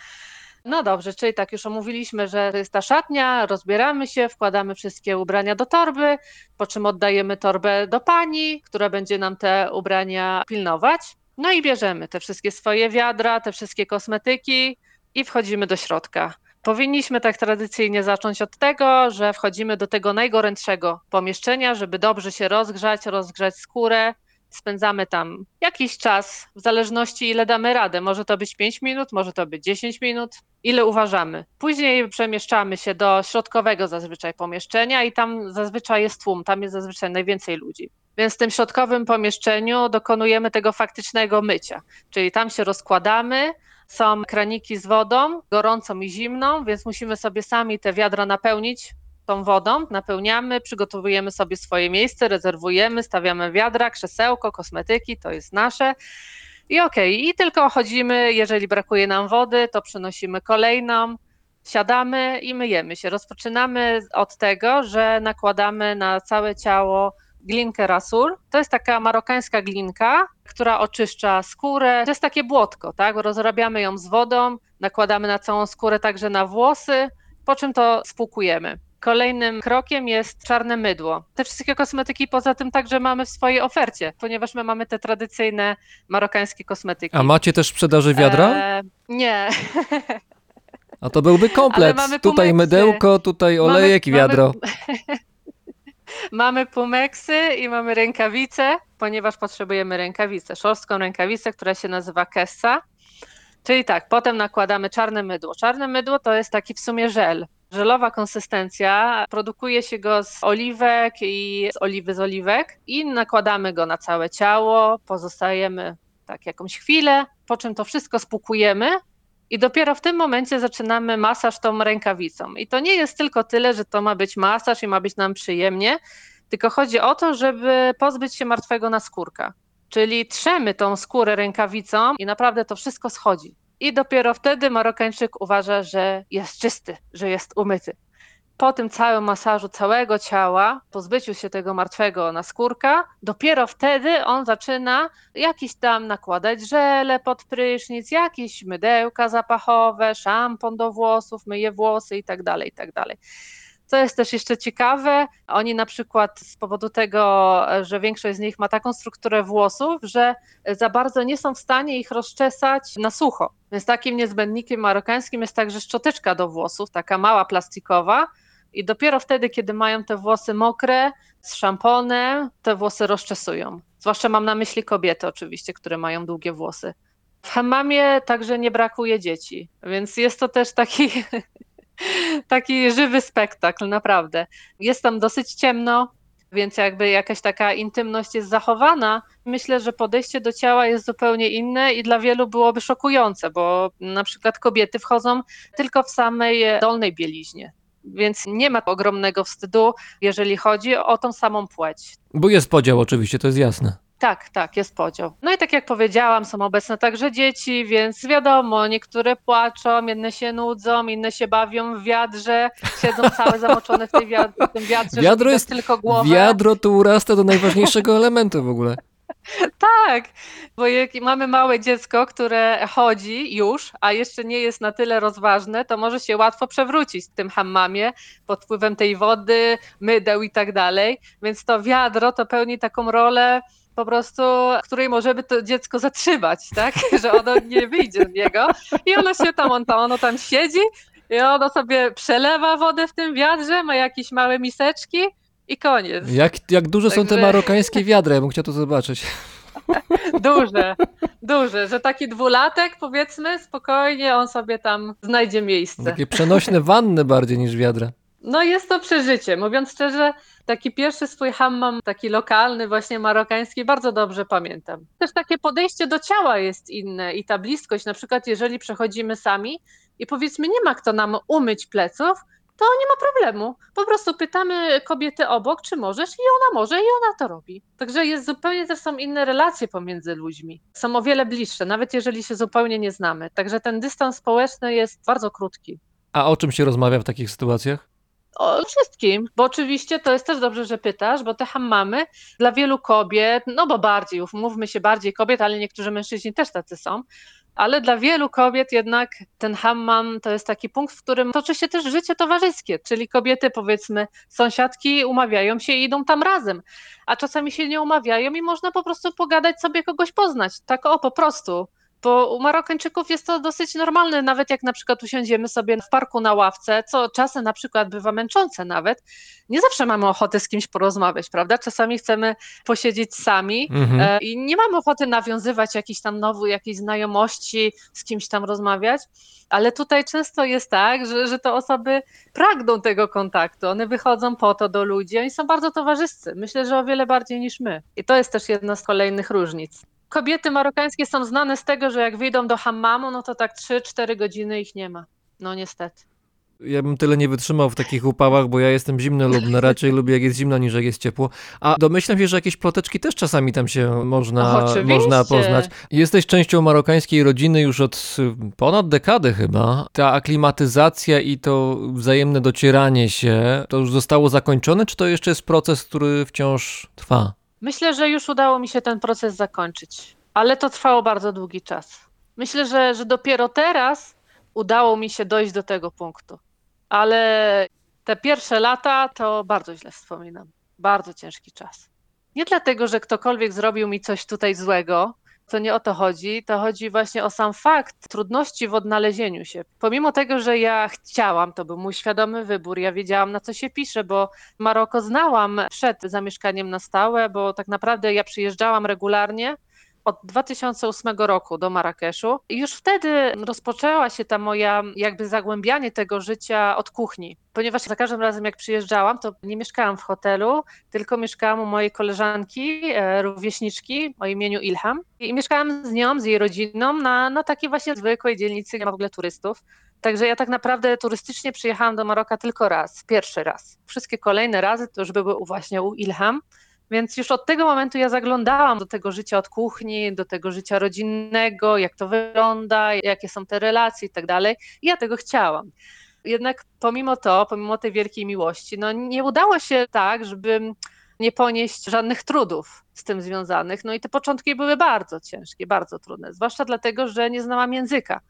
No dobrze, czyli tak już omówiliśmy, że jest ta szatnia, rozbieramy się, wkładamy wszystkie ubrania do torby, po czym oddajemy torbę do pani, która będzie nam te ubrania pilnować. No i bierzemy te wszystkie swoje wiadra, te wszystkie kosmetyki i wchodzimy do środka. Powinniśmy tak tradycyjnie zacząć od tego, że wchodzimy do tego najgorętszego pomieszczenia, żeby dobrze się rozgrzać, rozgrzać skórę. Spędzamy tam jakiś czas, w zależności ile damy radę. Może to być 5 minut, może to być 10 minut, ile uważamy. Później przemieszczamy się do środkowego zazwyczaj pomieszczenia i tam zazwyczaj jest tłum, tam jest zazwyczaj najwięcej ludzi. Więc w tym środkowym pomieszczeniu dokonujemy tego faktycznego mycia, czyli tam się rozkładamy, są kraniki z wodą, gorącą i zimną, więc musimy sobie sami te wiadra napełnić tą wodą, napełniamy, przygotowujemy sobie swoje miejsce, rezerwujemy, stawiamy wiadra, krzesełko, kosmetyki, to jest nasze. I okej, okay, i tylko chodzimy, jeżeli brakuje nam wody, to przynosimy kolejną, siadamy i myjemy się. Rozpoczynamy od tego, że nakładamy na całe ciało glinkę rasul. To jest taka marokańska glinka, która oczyszcza skórę. To jest takie błotko, tak? Rozrabiamy ją z wodą, nakładamy na całą skórę, także na włosy, po czym to spłukujemy. Kolejnym krokiem jest czarne mydło. Te wszystkie kosmetyki poza tym także mamy w swojej ofercie, ponieważ my mamy te tradycyjne marokańskie kosmetyki. A macie też sprzedaży wiadra? E, nie. A to byłby komplet. mamy Tutaj mydełko, tutaj olejek i Mamy- wiadro. Mamy pumeksy i mamy rękawice, ponieważ potrzebujemy rękawicę, szorstką rękawicę, która się nazywa kessa. Czyli tak, potem nakładamy czarne mydło. Czarne mydło to jest taki w sumie żel. Żelowa konsystencja, produkuje się go z oliwek i z oliwy z oliwek i nakładamy go na całe ciało, pozostajemy tak jakąś chwilę, po czym to wszystko spłukujemy i dopiero w tym momencie zaczynamy masaż tą rękawicą. I to nie jest tylko tyle, że to ma być masaż i ma być nam przyjemnie, tylko chodzi o to, żeby pozbyć się martwego naskórka. Czyli trzemy tą skórę rękawicą i naprawdę to wszystko schodzi. I dopiero wtedy Marokańczyk uważa, że jest czysty, że jest umyty. po tym całym masażu całego ciała, pozbyciu się tego martwego naskórka, dopiero wtedy on zaczyna jakiś tam nakładać żele pod prysznic, jakieś mydełka zapachowe, szampon do włosów, myje włosy i tak Co jest też jeszcze ciekawe, oni na przykład z powodu tego, że większość z nich ma taką strukturę włosów, że za bardzo nie są w stanie ich rozczesać na sucho. Więc takim niezbędnikiem marokańskim jest także szczoteczka do włosów, taka mała plastikowa, i dopiero wtedy, kiedy mają te włosy mokre, z szamponem, te włosy rozczesują. Zwłaszcza mam na myśli kobiety, oczywiście, które mają długie włosy. W hammamie także nie brakuje dzieci, więc jest to też taki, taki żywy spektakl, naprawdę. Jest tam dosyć ciemno, więc jakby jakaś taka intymność jest zachowana. Myślę, że podejście do ciała jest zupełnie inne i dla wielu byłoby szokujące, bo na przykład kobiety wchodzą tylko w samej dolnej bieliźnie więc nie ma ogromnego wstydu, jeżeli chodzi o tą samą płeć. Bo jest podział oczywiście, to jest jasne. Tak, tak, jest podział. No i tak jak powiedziałam, są obecne także dzieci, więc wiadomo, niektóre płaczą, jedne się nudzą, inne się bawią w wiadrze, siedzą całe zamoczone w, tej wiad- w tym wiadrze, Wiadro jest, tylko głowę. Wiadro tu urasta do najważniejszego elementu w ogóle. Tak, bo jak mamy małe dziecko, które chodzi już, a jeszcze nie jest na tyle rozważne, to może się łatwo przewrócić w tym hammamie pod wpływem tej wody, mydeł i tak dalej. Więc to wiadro to pełni taką rolę po prostu, której możemy to dziecko zatrzymać, tak? Że ono nie wyjdzie z niego i ono się tam, on tam, ono tam siedzi i ono sobie przelewa wodę w tym wiadrze, ma jakieś małe miseczki i koniec. Jak, jak duże są te Także- marokańskie wiadra, ja bym chciał to zobaczyć. Duże, duże, że taki dwulatek powiedzmy, spokojnie on sobie tam znajdzie miejsce. Takie przenośne wanny bardziej niż wiadra. No jest to przeżycie. Mówiąc szczerze, taki pierwszy swój hammam, taki lokalny, właśnie marokański, bardzo dobrze pamiętam. Też takie podejście do ciała jest inne i ta bliskość, na przykład jeżeli przechodzimy sami i powiedzmy nie ma kto nam umyć pleców, to nie ma problemu. Po prostu pytamy kobiety obok, czy możesz i ona może i ona to robi. Także jest zupełnie też są inne relacje pomiędzy ludźmi. Są o wiele bliższe, nawet jeżeli się zupełnie nie znamy. Także ten dystans społeczny jest bardzo krótki. A o czym się rozmawia w takich sytuacjach? O wszystkim, bo oczywiście to jest też dobrze, że pytasz, bo te hammamy dla wielu kobiet, no bo bardziej, mówmy się bardziej kobiet, ale niektórzy mężczyźni też tacy są, ale dla wielu kobiet jednak ten hammam to jest taki punkt, w którym toczy się też życie towarzyskie, czyli kobiety powiedzmy sąsiadki umawiają się i idą tam razem, a czasami się nie umawiają i można po prostu pogadać sobie, kogoś poznać, tak o po prostu. Bo u Marokańczyków jest to dosyć normalne, nawet jak na przykład usiądziemy sobie w parku na ławce, co czasem na przykład bywa męczące nawet, nie zawsze mamy ochotę z kimś porozmawiać, prawda? Czasami chcemy posiedzieć sami Mhm. e, i nie mamy ochoty nawiązywać jakiejś tam nowych, jakiejś znajomości, z kimś tam rozmawiać, ale tutaj często jest tak, że, że te osoby pragną tego kontaktu, one wychodzą po to do ludzi, oni są bardzo towarzyscy, myślę, że o wiele bardziej niż my. I to jest też jedna z kolejnych różnic. Kobiety marokańskie są znane z tego, że jak wyjdą do hammamu, no to tak 3-4 godziny ich nie ma. No niestety. Ja bym tyle nie wytrzymał w takich upałach, bo ja jestem zimnolubny. Raczej lubię jak jest zimno niż jak jest ciepło. A domyślam się, że jakieś ploteczki też czasami tam się można, Oczywiście. można poznać. Jesteś częścią marokańskiej rodziny już od ponad dekady chyba. Ta aklimatyzacja i to wzajemne docieranie się, to już zostało zakończone, czy to jeszcze jest proces, który wciąż trwa? Myślę, że już udało mi się ten proces zakończyć, ale to trwało bardzo długi czas. Myślę, że, że dopiero teraz udało mi się dojść do tego punktu, ale te pierwsze lata to bardzo źle wspominam. Bardzo ciężki czas. Nie dlatego, że ktokolwiek zrobił mi coś tutaj złego, to nie o to chodzi, to chodzi właśnie o sam fakt trudności w odnalezieniu się. Pomimo tego, że ja chciałam, to był mój świadomy wybór, ja wiedziałam na co się pisze, bo Maroko znałam przed zamieszkaniem na stałe, bo tak naprawdę ja przyjeżdżałam regularnie od 2008 roku do Marrakeszu i już wtedy rozpoczęła się ta moja jakby zagłębianie tego życia od kuchni, ponieważ za każdym razem jak przyjeżdżałam, to nie mieszkałam w hotelu, tylko mieszkałam u mojej koleżanki, e, rówieśniczki o imieniu Ilham i mieszkałam z nią, z jej rodziną na, na takiej właśnie zwykłej dzielnicy, nie ma w ogóle turystów. Także ja tak naprawdę turystycznie przyjechałam do Maroka tylko raz, pierwszy raz. Wszystkie kolejne razy to już były właśnie u Ilham. Więc już od tego momentu ja zaglądałam do tego życia od kuchni, do tego życia rodzinnego, jak to wygląda, jakie są te relacje i tak dalej. Ja tego chciałam. Jednak pomimo to, pomimo tej wielkiej miłości, no nie udało się tak, żeby nie ponieść żadnych trudów z tym związanych. No i te początki były bardzo ciężkie, bardzo trudne, zwłaszcza dlatego, że nie znałam języka.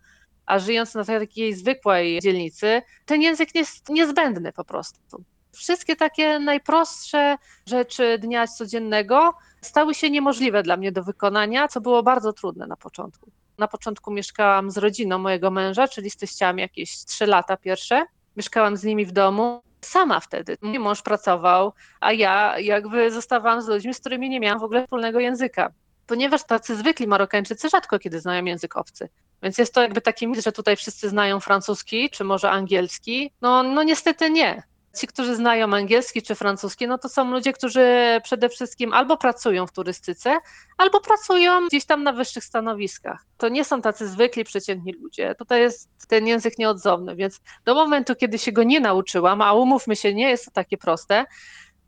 A żyjąc na takiej zwykłej dzielnicy, ten język jest niezbędny po prostu. Wszystkie takie najprostsze rzeczy dnia codziennego stały się niemożliwe dla mnie do wykonania, co było bardzo trudne na początku. Na początku mieszkałam z rodziną mojego męża, czyli z teściami jakieś trzy lata pierwsze. Mieszkałam z nimi w domu sama wtedy. Mój mąż pracował, a ja jakby zostawałam z ludźmi, z którymi nie miałam w ogóle wspólnego języka. Ponieważ tacy zwykli Marokańczycy rzadko kiedy znają język obcy. Więc jest to jakby taki mit, że tutaj wszyscy znają francuski, czy może angielski. No, no niestety nie. Ci, którzy znają angielski czy francuski, no to są ludzie, którzy przede wszystkim albo pracują w turystyce, albo pracują gdzieś tam na wyższych stanowiskach. To nie są tacy zwykli, przeciętni ludzie. Tutaj jest ten język nieodzowny, więc do momentu, kiedy się go nie nauczyłam, a umówmy się, nie jest to takie proste,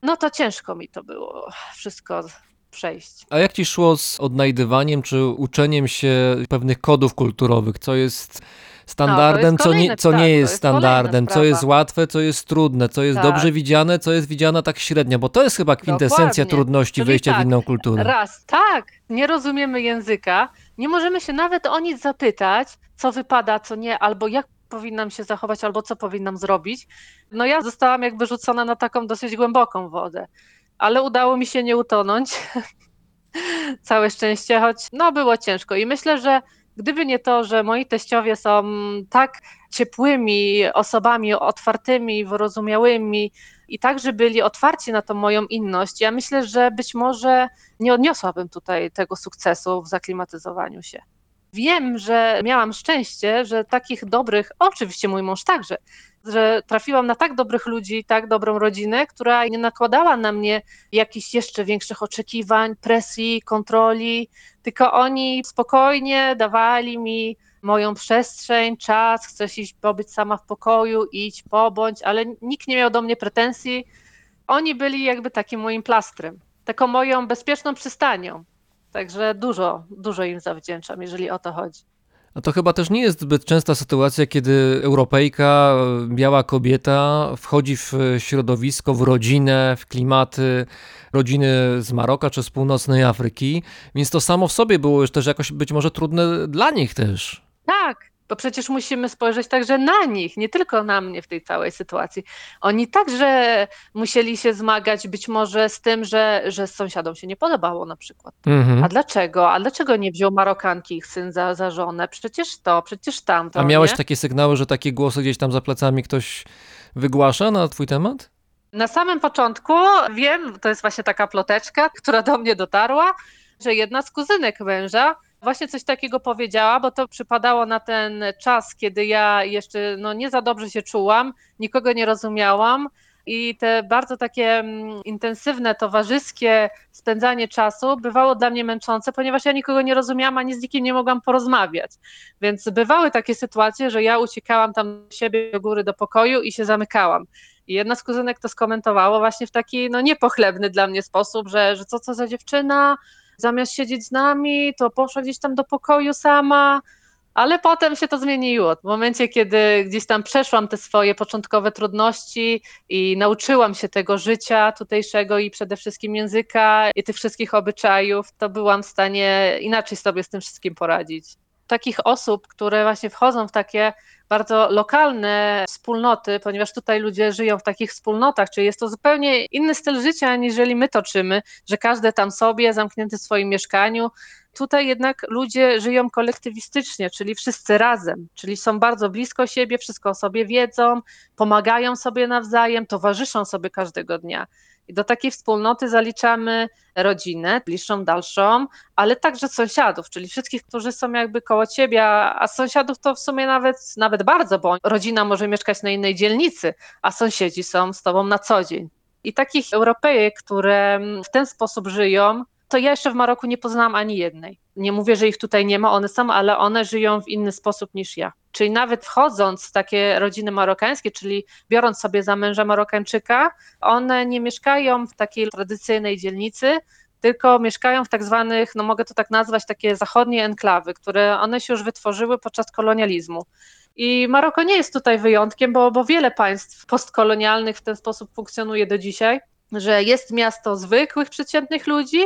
no to ciężko mi to było wszystko przejść. A jak ci szło z odnajdywaniem czy uczeniem się pewnych kodów kulturowych? Co jest standardem, No, to co, nie, co tak, nie jest standardem, co jest łatwe, co jest trudne, co jest Tak. dobrze widziane, co jest widziane tak średnio, bo to jest chyba kwintesencja Dokładnie. trudności Czyli wejścia w tak, inną kulturę. Raz, tak, nie rozumiemy języka, nie możemy się nawet o nic zapytać, co wypada, co nie, albo jak powinnam się zachować, albo co powinnam zrobić. No ja zostałam jakby rzucona na taką dosyć głęboką wodę, ale udało mi się nie utonąć. Całe szczęście, choć no było ciężko i myślę, że gdyby nie to, że moi teściowie są tak ciepłymi osobami, otwartymi, wyrozumiałymi i także byli otwarci na tą moją inność, ja myślę, że być może nie odniosłabym tutaj tego sukcesu w zaklimatyzowaniu się. Wiem, że miałam szczęście, że takich dobrych, oczywiście mój mąż także, że trafiłam na tak dobrych ludzi, tak dobrą rodzinę, która nie nakładała na mnie jakichś jeszcze większych oczekiwań, presji, kontroli, tylko oni spokojnie dawali mi moją przestrzeń, czas, chcesz iść pobyć sama w pokoju, idź, pobądź, ale nikt nie miał do mnie pretensji. Oni byli jakby takim moim plastrem, taką moją bezpieczną przystanią. Także dużo, dużo im zawdzięczam, jeżeli o to chodzi. A to chyba też nie jest zbyt częsta sytuacja, kiedy Europejka, biała kobieta wchodzi w środowisko, w rodzinę, w klimaty rodziny z Maroka czy z północnej Afryki, więc to samo w sobie było już też jakoś być może trudne dla nich też. Tak, bo przecież musimy spojrzeć także na nich, nie tylko na mnie w tej całej sytuacji. Oni także musieli się zmagać być może z tym, że, że sąsiadom się nie podobało na przykład. Mhm. A dlaczego? A dlaczego nie wziął Marokanki ich syn za, za żonę? Przecież to, przecież tamto. A miałeś nie? takie sygnały, że takie głosy gdzieś tam za plecami ktoś wygłasza na twój temat? Na samym początku wiem, to jest właśnie taka ploteczka, która do mnie dotarła, że jedna z kuzynek męża właśnie coś takiego powiedziała, bo to przypadało na ten czas, kiedy ja jeszcze no, nie za dobrze się czułam, nikogo nie rozumiałam. I te bardzo takie mm, intensywne, towarzyskie spędzanie czasu bywało dla mnie męczące, ponieważ ja nikogo nie rozumiałam, ani z nikim nie mogłam porozmawiać. Więc bywały takie sytuacje, że ja uciekałam tam do siebie do góry do pokoju i się zamykałam. I jedna z kuzynek to skomentowała właśnie w taki no, niepochlebny dla mnie sposób, że, że co co za dziewczyna, zamiast siedzieć z nami, to poszła gdzieś tam do pokoju sama. Ale potem się to zmieniło. W momencie, kiedy gdzieś tam przeszłam te swoje początkowe trudności i nauczyłam się tego życia tutejszego i przede wszystkim języka i tych wszystkich obyczajów, to byłam w stanie inaczej sobie z tym wszystkim poradzić. Takich osób, które właśnie wchodzą w takie bardzo lokalne wspólnoty, ponieważ tutaj ludzie żyją w takich wspólnotach, czyli jest to zupełnie inny styl życia, aniżeli my toczymy, że każdy tam sobie, zamknięty w swoim mieszkaniu. Tutaj jednak ludzie żyją kolektywistycznie, czyli wszyscy razem, czyli są bardzo blisko siebie, wszystko o sobie wiedzą, pomagają sobie nawzajem, towarzyszą sobie każdego dnia. I do takiej wspólnoty zaliczamy rodzinę, bliższą, dalszą, ale także sąsiadów, czyli wszystkich, którzy są jakby koło ciebie, a, sąsiadów to w sumie nawet, nawet bardzo, bo rodzina może mieszkać na innej dzielnicy, a sąsiedzi są z tobą na co dzień. I takich Europejek, które w ten sposób żyją, to ja jeszcze w Maroku nie poznałam ani jednej. Nie mówię, że ich tutaj nie ma, one są, ale one żyją w inny sposób niż ja. Czyli nawet wchodząc w takie rodziny marokańskie, czyli biorąc sobie za męża Marokańczyka, one nie mieszkają w takiej tradycyjnej dzielnicy, tylko mieszkają w tak zwanych, no mogę to tak nazwać, takie zachodnie enklawy, które one się już wytworzyły podczas kolonializmu. I Maroko nie jest tutaj wyjątkiem, bo, bo wiele państw postkolonialnych w ten sposób funkcjonuje do dzisiaj, że jest miasto zwykłych, przeciętnych ludzi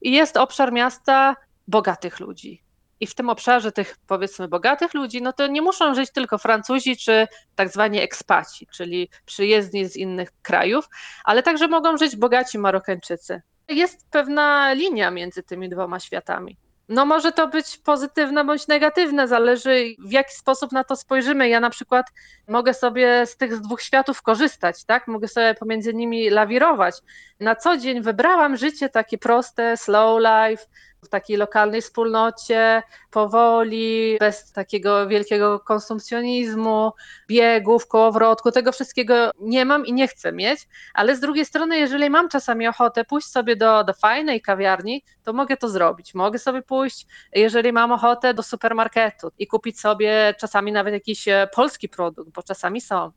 i jest obszar miasta bogatych ludzi. I w tym obszarze tych powiedzmy bogatych ludzi, no to nie muszą żyć tylko Francuzi czy tak zwani ekspaci, czyli przyjezdni z innych krajów, ale także mogą żyć bogaci Marokańczycy. Jest pewna linia między tymi dwoma światami. No może to być pozytywne bądź negatywne, zależy w jaki sposób na to spojrzymy. Ja na przykład mogę sobie z tych dwóch światów korzystać, tak? Mogę sobie pomiędzy nimi lawirować. Na co dzień wybrałam życie takie proste, slow life, w takiej lokalnej wspólnocie, powoli, bez takiego wielkiego konsumpcjonizmu, biegów, kołowrotku, tego wszystkiego nie mam i nie chcę mieć, ale z drugiej strony, jeżeli mam czasami ochotę pójść sobie do, do fajnej kawiarni, to mogę to zrobić. Mogę sobie pójść, jeżeli mam ochotę, do supermarketu i kupić sobie czasami nawet jakiś e, polski produkt, bo czasami są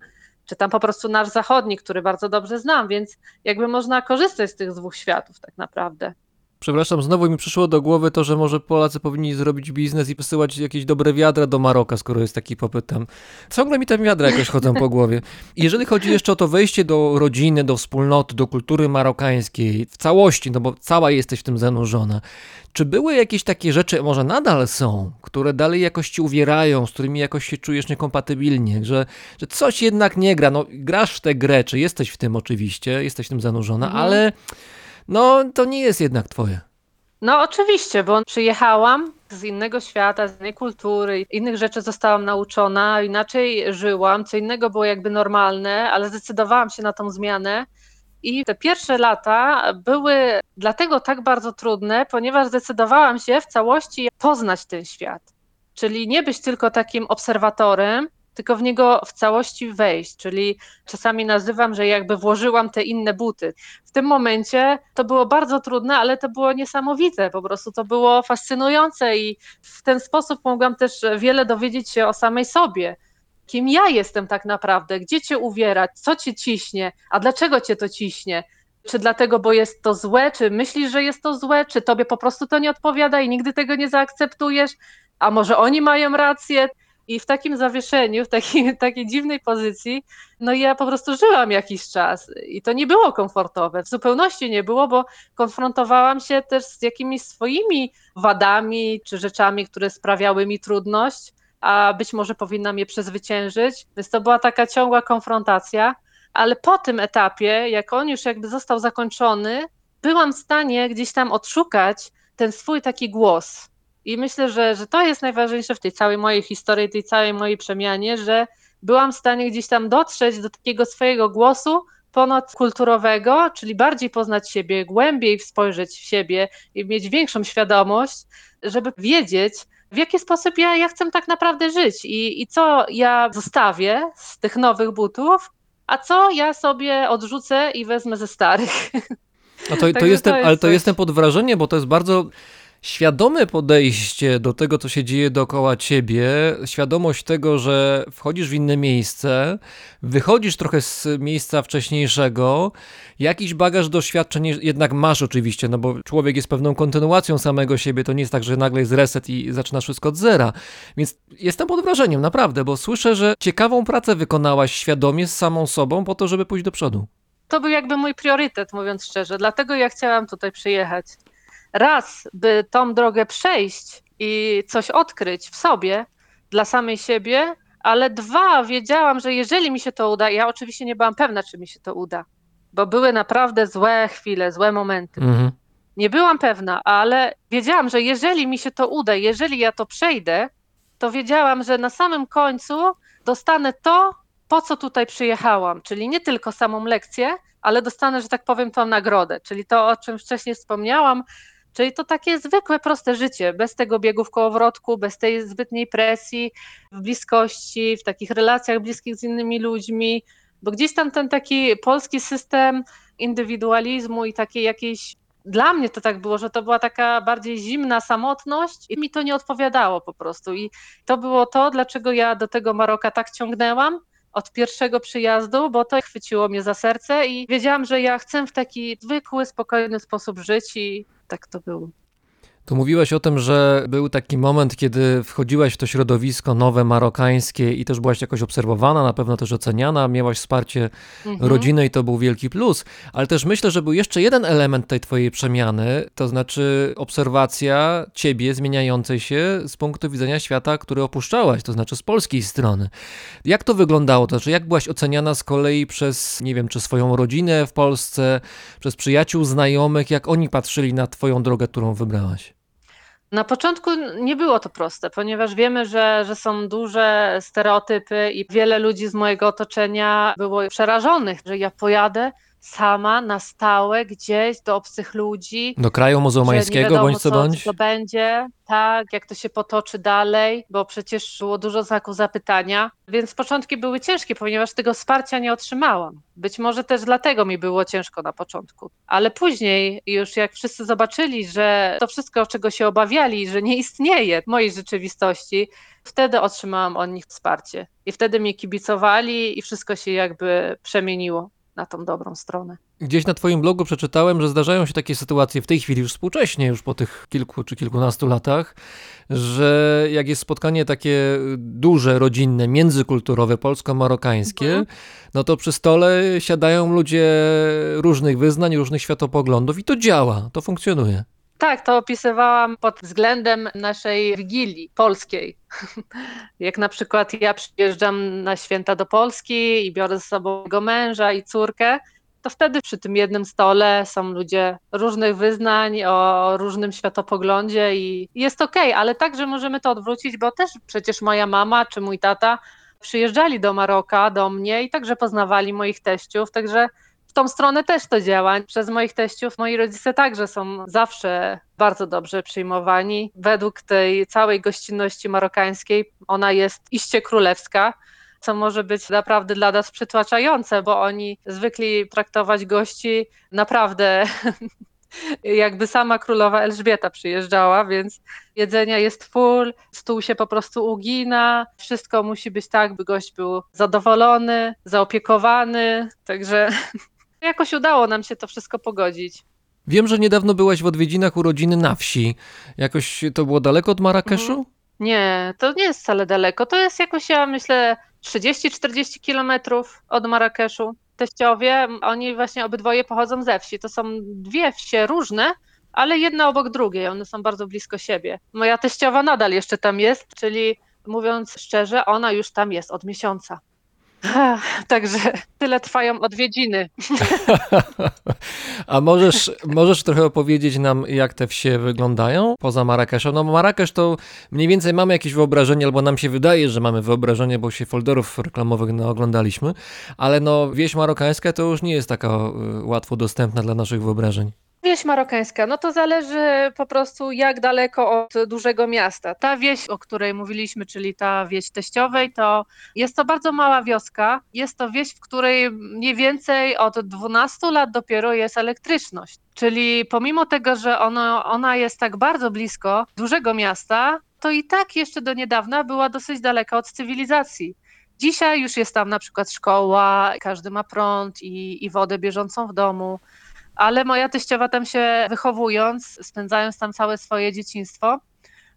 czy tam po prostu nasz zachodni, który bardzo dobrze znam, więc jakby można korzystać z tych dwóch światów tak naprawdę. Przepraszam, znowu mi przyszło do głowy to, że może Polacy powinni zrobić biznes i wysyłać jakieś dobre wiadra do Maroka, skoro jest taki popyt tam. Ciągle mi te wiadra jakoś chodzą po głowie. Jeżeli chodzi jeszcze o to wejście do rodziny, do wspólnoty, do kultury marokańskiej w całości, no bo cała jesteś w tym zanurzona, czy były jakieś takie rzeczy, może nadal są, które dalej jakoś ci uwierają, z którymi jakoś się czujesz niekompatybilnie, że, że coś jednak nie gra? No, grasz w tę grę, czy jesteś w tym oczywiście, jesteś w tym zanurzona, mhm. ale no to nie jest jednak twoje. No oczywiście, bo przyjechałam z innego świata, z innej kultury, innych rzeczy zostałam nauczona, inaczej żyłam, co innego było jakby normalne, ale zdecydowałam się na tą zmianę. I te pierwsze lata były dlatego tak bardzo trudne, ponieważ zdecydowałam się w całości poznać ten świat. Czyli nie być tylko takim obserwatorem, tylko w niego w całości wejść, czyli czasami nazywam, że jakby włożyłam te inne buty. W tym momencie to było bardzo trudne, ale to było niesamowite, po prostu to było fascynujące i w ten sposób mogłam też wiele dowiedzieć się o samej sobie. Kim ja jestem tak naprawdę, gdzie cię uwierać, co cię ciśnie, a dlaczego cię to ciśnie? Czy dlatego, bo jest to złe, czy myślisz, że jest to złe, czy tobie po prostu to nie odpowiada i nigdy tego nie zaakceptujesz? A może oni mają rację? I w takim zawieszeniu, w takiej, takiej dziwnej pozycji, no ja po prostu żyłam jakiś czas. I to nie było komfortowe, w zupełności nie było, bo konfrontowałam się też z jakimiś swoimi wadami czy rzeczami, które sprawiały mi trudność, a być może powinnam je przezwyciężyć. Więc to była taka ciągła konfrontacja, ale po tym etapie, jak on już jakby został zakończony, byłam w stanie gdzieś tam odszukać ten swój taki głos, i myślę, że, że to jest najważniejsze w tej całej mojej historii, tej całej mojej przemianie, że byłam w stanie gdzieś tam dotrzeć do takiego swojego głosu ponadkulturowego, czyli bardziej poznać siebie, głębiej spojrzeć w siebie i mieć większą świadomość, żeby wiedzieć, w jaki sposób ja, ja chcę tak naprawdę żyć i, i co ja zostawię z tych nowych butów, a co ja sobie odrzucę i wezmę ze starych. No to, to jestem, to jest ale to coś... jestem pod wrażeniem, bo to jest bardzo świadome podejście do tego, co się dzieje dookoła ciebie, świadomość tego, że wchodzisz w inne miejsce, wychodzisz trochę z miejsca wcześniejszego, jakiś bagaż doświadczeń jednak masz oczywiście, no bo człowiek jest pewną kontynuacją samego siebie, to nie jest tak, że nagle jest reset i zaczynasz wszystko od zera. Więc jestem pod wrażeniem, naprawdę, bo słyszę, że ciekawą pracę wykonałaś świadomie z samą sobą po to, żeby pójść do przodu. To był jakby mój priorytet, mówiąc szczerze, dlatego ja chciałam tutaj przyjechać raz, by tą drogę przejść i coś odkryć w sobie, dla samej siebie, ale dwa, wiedziałam, że jeżeli mi się to uda, ja oczywiście nie byłam pewna, czy mi się to uda, bo były naprawdę złe chwile, złe momenty. Mhm. Nie byłam pewna, ale wiedziałam, że jeżeli mi się to uda, jeżeli ja to przejdę, to wiedziałam, że na samym końcu dostanę to, po co tutaj przyjechałam, czyli nie tylko samą lekcję, ale dostanę, że tak powiem, tą nagrodę, czyli to, o czym wcześniej wspomniałam, Czyli to takie zwykłe, proste życie, bez tego biegu w kołowrotku, bez tej zbytniej presji, w bliskości, w takich relacjach bliskich z innymi ludźmi, bo gdzieś tam ten taki polski system indywidualizmu i takiej jakiejś dla mnie to tak było, że to była taka bardziej zimna samotność i mi to nie odpowiadało po prostu. I to było to, dlaczego ja do tego Maroka tak ciągnęłam od pierwszego przyjazdu, bo to chwyciło mnie za serce i wiedziałam, że ja chcę w taki zwykły, spokojny sposób żyć i tak to było. To mówiłaś o tym, że był taki moment, kiedy wchodziłaś w to środowisko nowe, marokańskie i też byłaś jakoś obserwowana, na pewno też oceniana, miałaś wsparcie Mhm. rodziny i to był wielki plus, ale też myślę, że był jeszcze jeden element tej twojej przemiany, to znaczy obserwacja ciebie zmieniającej się z punktu widzenia świata, który opuszczałaś, to znaczy z polskiej strony. Jak to wyglądało? To znaczy, jak byłaś oceniana z kolei przez, nie wiem, czy swoją rodzinę w Polsce, przez przyjaciół, znajomych, jak oni patrzyli na twoją drogę, którą wybrałaś? Na początku nie było to proste, ponieważ wiemy, że, że są duże stereotypy i wiele ludzi z mojego otoczenia było przerażonych, że ja pojadę sama na stałe gdzieś do obcych ludzi. Do kraju muzułmańskiego, wiadomo, bądź co bądź? co będzie, tak, jak to się potoczy dalej, bo przecież było dużo znaków zapytania, więc początki były ciężkie, ponieważ tego wsparcia nie otrzymałam. Być może też dlatego mi było ciężko na początku, ale później już jak wszyscy zobaczyli, że to wszystko, czego się obawiali, że nie istnieje w mojej rzeczywistości, wtedy otrzymałam od nich wsparcie i wtedy mi kibicowali i wszystko się jakby przemieniło na tą dobrą stronę. Gdzieś na Twoim blogu przeczytałem, że zdarzają się takie sytuacje w tej chwili, już współcześnie, już po tych kilku czy kilkunastu latach, że jak jest spotkanie takie duże, rodzinne, międzykulturowe, polsko-marokańskie, Mhm. no to przy stole siadają ludzie różnych wyznań, różnych światopoglądów i to działa, to funkcjonuje. Tak, to opisywałam pod względem naszej wigilii polskiej. Jak na przykład ja przyjeżdżam na święta do Polski i biorę ze sobą mojego męża i córkę, to wtedy przy tym jednym stole są ludzie różnych wyznań, o różnym światopoglądzie i jest okej, ale także możemy to odwrócić, bo też przecież moja mama czy mój tata przyjeżdżali do Maroka, do mnie i także poznawali moich teściów, także w tą stronę też to działa. Przez moich teściów moi rodzice także są zawsze bardzo dobrze przyjmowani. Według tej całej gościnności marokańskiej ona jest iście królewska, co może być naprawdę dla nas przytłaczające, bo oni zwykli traktować gości naprawdę jakby sama królowa Elżbieta przyjeżdżała, więc jedzenia jest full, stół się po prostu ugina, wszystko musi być tak, by gość był zadowolony, zaopiekowany, także jakoś udało nam się to wszystko pogodzić. Wiem, że niedawno byłaś w odwiedzinach u rodziny na wsi. Jakoś to było daleko od Marrakeszu? Mhm. Nie, to nie jest wcale daleko. To jest jakoś, ja myślę, 30-40 kilometrów od Marrakeszu. Teściowie, oni właśnie obydwoje pochodzą ze wsi. To są dwie wsie różne, ale jedna obok drugiej. One są bardzo blisko siebie. Moja teściowa nadal jeszcze tam jest, czyli mówiąc szczerze, ona już tam jest od miesiąca. Także tyle trwają odwiedziny. A możesz, możesz trochę opowiedzieć nam, jak te wsie wyglądają poza Marrakeszem? No Marrakesz to mniej więcej mamy jakieś wyobrażenie, albo nam się wydaje, że mamy wyobrażenie, bo się folderów reklamowych naoglądaliśmy, ale no wieś marokańska to już nie jest taka y, łatwo dostępna dla naszych wyobrażeń. Wieś marokańska, no to zależy po prostu jak daleko od dużego miasta. Ta wieś, o której mówiliśmy, czyli ta wieś teściowej, to jest to bardzo mała wioska. Jest to wieś, w której mniej więcej od 12 lat dopiero jest elektryczność. Czyli pomimo tego, że ono, ona jest tak bardzo blisko dużego miasta, to i tak jeszcze do niedawna była dosyć daleka od cywilizacji. Dzisiaj już jest tam na przykład szkoła, każdy ma prąd i, i wodę bieżącą w domu ale moja teściowa tam się wychowując, spędzając tam całe swoje dzieciństwo,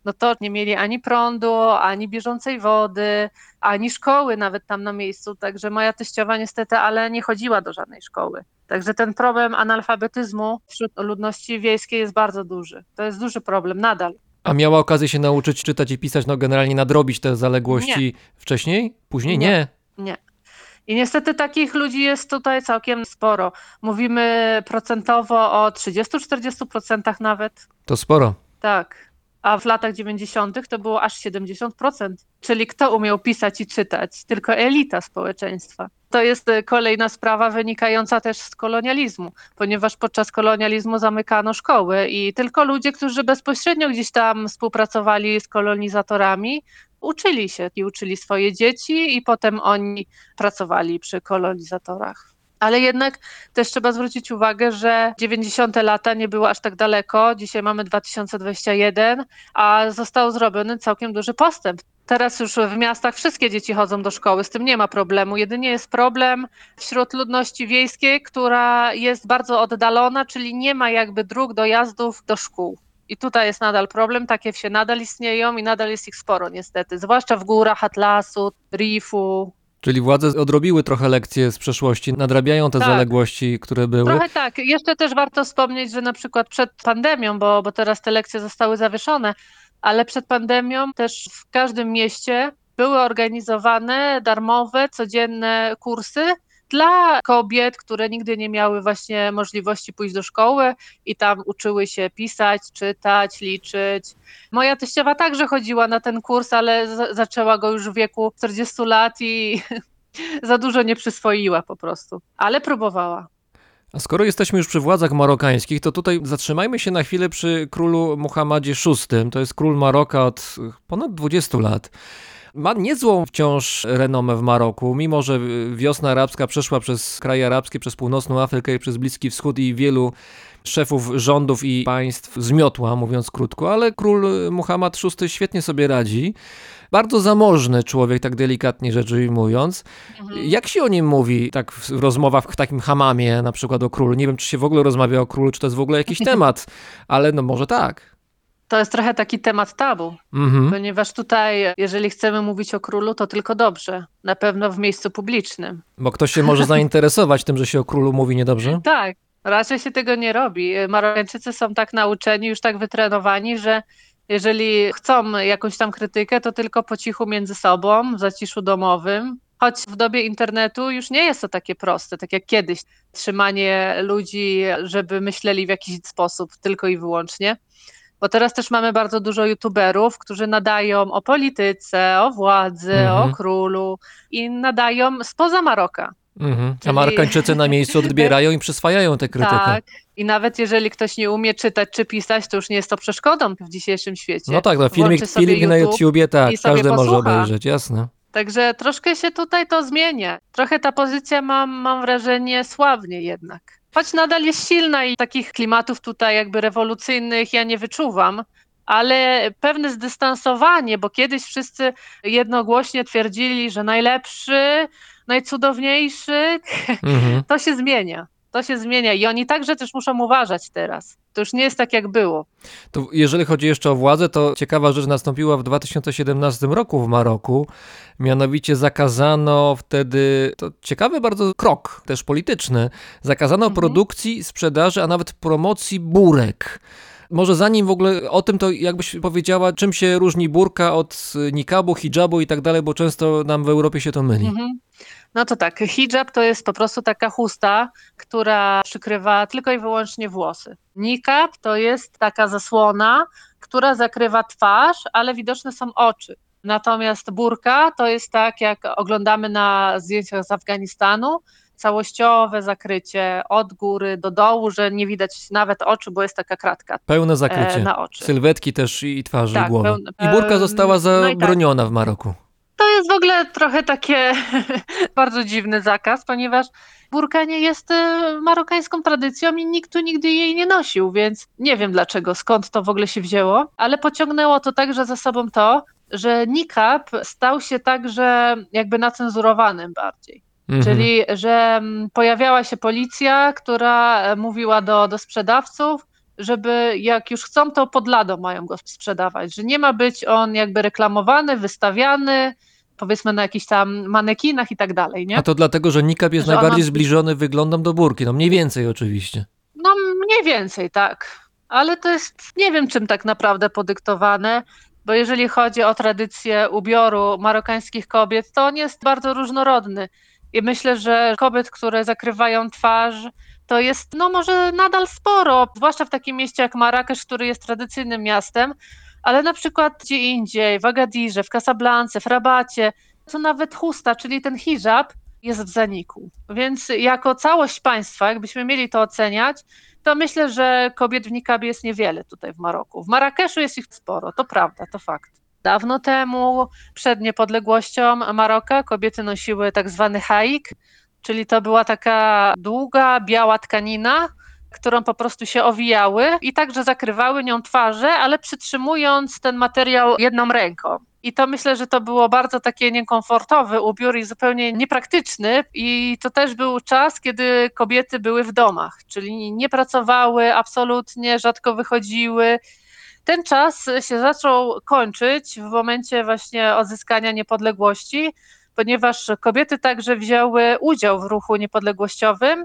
no to nie mieli ani prądu, ani bieżącej wody, ani szkoły nawet tam na miejscu. Także moja teściowa niestety, ale nie chodziła do żadnej szkoły. Także ten problem analfabetyzmu wśród ludności wiejskiej jest bardzo duży. To jest duży problem nadal. A miała okazję się nauczyć czytać i pisać, no generalnie nadrobić te zaległości wcześniej? Później? Nie. nie. Nie. I niestety takich ludzi jest tutaj całkiem sporo. Mówimy procentowo o 30-40% nawet. To sporo. Tak. A w latach 90. to było aż 70%. Czyli kto umiał pisać i czytać? Tylko elita społeczeństwa. To jest e, kolejna sprawa wynikająca też z kolonializmu, ponieważ podczas kolonializmu zamykano szkoły i tylko ludzie, którzy bezpośrednio gdzieś tam współpracowali z kolonizatorami, uczyli się i uczyli swoje dzieci, i potem oni pracowali przy kolonizatorach. Ale jednak też trzeba zwrócić uwagę, że 90. lata nie było aż tak daleko. Dzisiaj mamy 2021, a został zrobiony całkiem duży postęp. Teraz już w miastach wszystkie dzieci chodzą do szkoły, z tym nie ma problemu. Jedynie jest problem wśród ludności wiejskiej, która jest bardzo oddalona, czyli nie ma jakby dróg dojazdów do szkół. I tutaj jest nadal problem, takie wsie nadal istnieją i nadal jest ich sporo niestety, zwłaszcza w górach Atlasu, Rifu. Czyli władze odrobiły trochę lekcje z przeszłości, nadrabiają te Tak. zaległości, które były. Trochę tak. Jeszcze też warto wspomnieć, że na przykład przed pandemią, bo, bo teraz te lekcje zostały zawieszone, ale przed pandemią też w każdym mieście były organizowane darmowe, codzienne kursy dla kobiet, które nigdy nie miały właśnie możliwości pójść do szkoły i tam uczyły się pisać, czytać, liczyć. Moja teściowa także chodziła na ten kurs, ale za- zaczęła go już w wieku 40 lat i za dużo nie przyswoiła po prostu, ale próbowała. A skoro jesteśmy już przy władzach marokańskich, to tutaj zatrzymajmy się na chwilę przy królu Muhammadzie VI. To jest król Maroka od ponad 20 lat. Ma niezłą wciąż renomę w Maroku, mimo że wiosna arabska przeszła przez kraje arabskie, przez północną Afrykę i przez Bliski Wschód i wielu szefów rządów i państw zmiotła, mówiąc krótko, ale król Muhammad VI świetnie sobie radzi. Bardzo zamożny człowiek, tak delikatnie rzecz ujmując. Jak się o nim mówi, tak w rozmowach w takim hamamie, na przykład o królu? Nie wiem, czy się w ogóle rozmawia o królu, czy to jest w ogóle jakiś temat, ale no może tak. To jest trochę taki temat tabu, Mhm. ponieważ tutaj, jeżeli chcemy mówić o królu, to tylko dobrze, na pewno w miejscu publicznym. Bo ktoś się może zainteresować tym, że się o królu mówi niedobrze? Tak, raczej się tego nie robi. Marokańczycy są tak nauczeni, już tak wytrenowani, że jeżeli chcą jakąś tam krytykę, to tylko po cichu między sobą, w zaciszu domowym. Choć w dobie internetu już nie jest to takie proste, tak jak kiedyś. Trzymanie ludzi, żeby myśleli w jakiś sposób tylko i wyłącznie. Bo teraz też mamy bardzo dużo youtuberów, którzy nadają o polityce, o władzy, Mhm. o królu i nadają spoza Maroka. Mhm. A Marokańczycy na miejscu odbierają i przyswajają tę krytykę. Tak. I nawet jeżeli ktoś nie umie czytać czy pisać, to już nie jest to przeszkodą w dzisiejszym świecie. No tak, no, filmik, filmik na YouTubie, tak, każdy może obejrzeć, jasne. Także troszkę się tutaj to zmienia. Trochę ta pozycja mam, mam wrażenie sławnie jednak. Choć nadal jest silna i takich klimatów tutaj jakby rewolucyjnych ja nie wyczuwam, ale pewne zdystansowanie, bo kiedyś wszyscy jednogłośnie twierdzili, że najlepszy, najcudowniejszy, Mhm. to się zmienia. To się zmienia i oni także też muszą uważać teraz. To już nie jest tak, jak było. To jeżeli chodzi jeszcze o władzę, to ciekawa rzecz nastąpiła w 2017 roku w Maroku. Mianowicie zakazano wtedy, to ciekawy bardzo krok, też polityczny, zakazano Mhm. produkcji, sprzedaży, a nawet promocji burek. Może zanim w ogóle o tym, to jakbyś powiedziała, czym się różni burka od nikabu, hijabu i tak dalej, bo często nam w Europie się to myli. Mhm. No to tak, hijab to jest po prostu taka chusta, która przykrywa tylko i wyłącznie włosy. Nikab to jest taka zasłona, która zakrywa twarz, ale widoczne są oczy. Natomiast burka to jest tak, jak oglądamy na zdjęciach z Afganistanu, całościowe zakrycie od góry do dołu, że nie widać nawet oczu, bo jest taka kratka Pełne e, zakrycie. na oczy. Sylwetki też i twarzy, Tak, i głowy. pełne- I burka em, została no tak. zabroniona w Maroku. To jest w ogóle trochę takie bardzo dziwny zakaz, ponieważ burka nie jest e, marokańską tradycją i nikt tu nigdy jej nie nosił, więc nie wiem dlaczego, skąd to w ogóle się wzięło, ale pociągnęło to także za sobą to, że nikab stał się także jakby nacenzurowanym bardziej. Mhm. Czyli, że mm, pojawiała się policja, która e, mówiła do, do sprzedawców, żeby jak już chcą, to pod ladą mają go sprzedawać, że nie ma być on jakby reklamowany, wystawiany, powiedzmy na jakichś tam manekinach i tak dalej, nie? A to dlatego, że nikab jest Że najbardziej zbliżony wyglądem do burki. No mniej więcej oczywiście. No mniej więcej, tak. Ale to jest, nie wiem czym tak naprawdę podyktowane, bo jeżeli chodzi o tradycję ubioru marokańskich kobiet, to on jest bardzo różnorodny. I myślę, że kobiet, które zakrywają twarz, to jest no może nadal sporo, zwłaszcza w takim mieście jak Marrakesz, który jest tradycyjnym miastem, ale na przykład gdzie indziej, w Agadirze, w Casablance, w Rabacie, to nawet chusta, czyli ten hijab jest w zaniku. Więc jako całość państwa, jakbyśmy mieli to oceniać, to myślę, że kobiet w nikabie jest niewiele tutaj w Maroku. W Marrakeszu jest ich sporo, to prawda, to fakt. Dawno temu, przed niepodległością Maroka, kobiety nosiły tak zwany haik, czyli to była taka długa, biała tkanina, którą po prostu się owijały i także zakrywały nią twarze, ale przytrzymując ten materiał jedną ręką. I to myślę, że to było bardzo takie niekomfortowy ubiór i zupełnie niepraktyczny. I to też był czas, kiedy kobiety były w domach, czyli nie pracowały absolutnie, rzadko wychodziły. Ten czas się zaczął kończyć w momencie właśnie odzyskania niepodległości, ponieważ kobiety także wzięły udział w ruchu niepodległościowym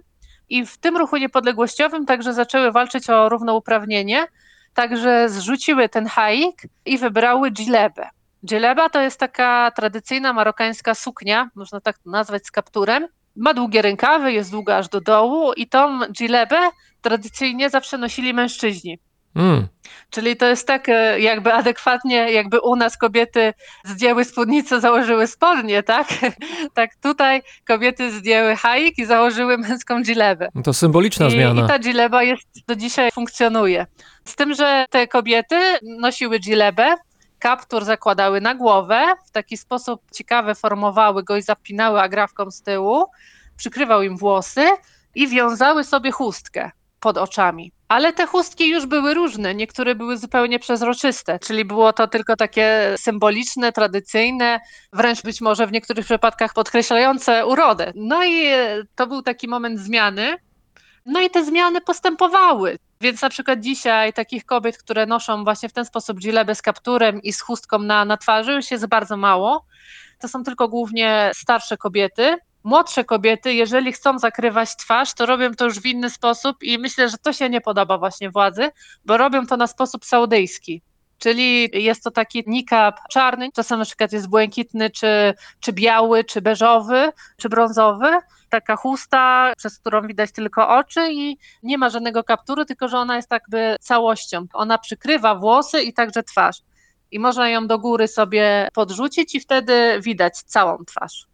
i w tym ruchu niepodległościowym także zaczęły walczyć o równouprawnienie, także zrzuciły ten haik i wybrały dżilebę. Dżileba to jest taka tradycyjna marokańska suknia, można tak nazwać z kapturem. Ma długie rękawy, jest długa aż do dołu i tą dżilebę tradycyjnie zawsze nosili mężczyźni. Mm. Czyli to jest tak e, jakby adekwatnie, jakby u nas kobiety zdjęły spódnicę, założyły spodnie, tak? tak tutaj kobiety zdjęły haik i założyły męską dżilebę. To symboliczna I, zmiana. I ta dżileba jest, do dzisiaj funkcjonuje. Z tym, że te kobiety nosiły dżilebę, kaptur zakładały na głowę, w taki sposób ciekawy formowały go i zapinały agrafką z tyłu, przykrywał im włosy i wiązały sobie chustkę pod oczami. Ale te chustki już były różne, niektóre były zupełnie przezroczyste, czyli było to tylko takie symboliczne, tradycyjne, wręcz być może w niektórych przypadkach podkreślające urodę. No i to był taki moment zmiany. No i te zmiany postępowały. Więc na przykład dzisiaj takich kobiet, które noszą właśnie w ten sposób gilebę z kapturem i z chustką na, na twarzy już jest bardzo mało. To są tylko głównie starsze kobiety, młodsze kobiety, jeżeli chcą zakrywać twarz, to robią to już w inny sposób i myślę, że to się nie podoba właśnie władzy, bo robią to na sposób saudyjski. Czyli jest to taki nikab czarny, czasem na przykład jest błękitny, czy, czy biały, czy beżowy, czy brązowy. Taka chusta, przez którą widać tylko oczy i nie ma żadnego kaptury, tylko że ona jest jakby całością. Ona przykrywa włosy i także twarz. I można ją do góry sobie podrzucić i wtedy widać całą twarz.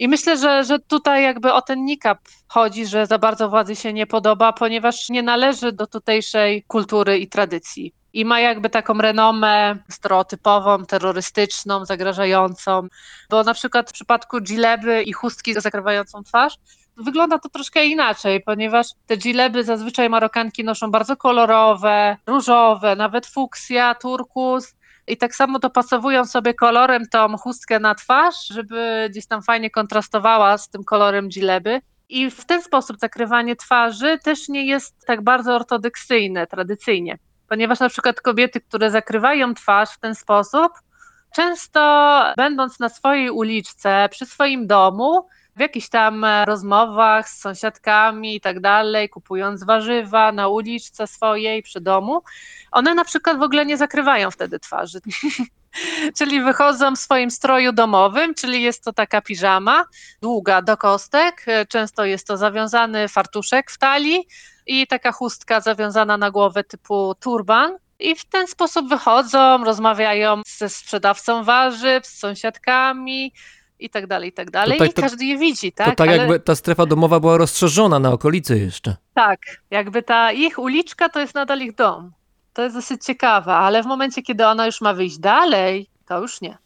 I myślę, że, że tutaj jakby o ten nikap chodzi, że za bardzo władzy się nie podoba, ponieważ nie należy do tutejszej kultury i tradycji. I ma jakby taką renomę stereotypową, terrorystyczną, zagrażającą. Bo na przykład w przypadku dżileby i chustki zakrywającą twarz, wygląda to troszkę inaczej, ponieważ te dżileby zazwyczaj Marokanki noszą bardzo kolorowe, różowe, nawet fuksja, turkus, i tak samo dopasowują sobie kolorem tą chustkę na twarz, żeby gdzieś tam fajnie kontrastowała z tym kolorem dżileby. I w ten sposób zakrywanie twarzy też nie jest tak bardzo ortodoksyjne, tradycyjnie, ponieważ na przykład kobiety, które zakrywają twarz w ten sposób, często będąc na swojej uliczce, przy swoim domu, w jakichś tam rozmowach z sąsiadkami i tak dalej, kupując warzywa na uliczce swojej przy domu, one na przykład w ogóle nie zakrywają wtedy twarzy. czyli wychodzą w swoim stroju domowym, czyli jest to taka piżama, długa do kostek, często jest to zawiązany fartuszek w talii i taka chustka zawiązana na głowę typu turban. I w ten sposób wychodzą, rozmawiają ze sprzedawcą warzyw, z sąsiadkami, i tak dalej, i tak dalej. Tak, I to, każdy je widzi, tak? To tak Ale... jakby ta strefa domowa była rozszerzona na okolicy jeszcze. Tak, jakby ta ich uliczka to jest nadal ich dom. To jest dosyć ciekawe, ale w momencie, kiedy ona już ma wyjść dalej, to już nie.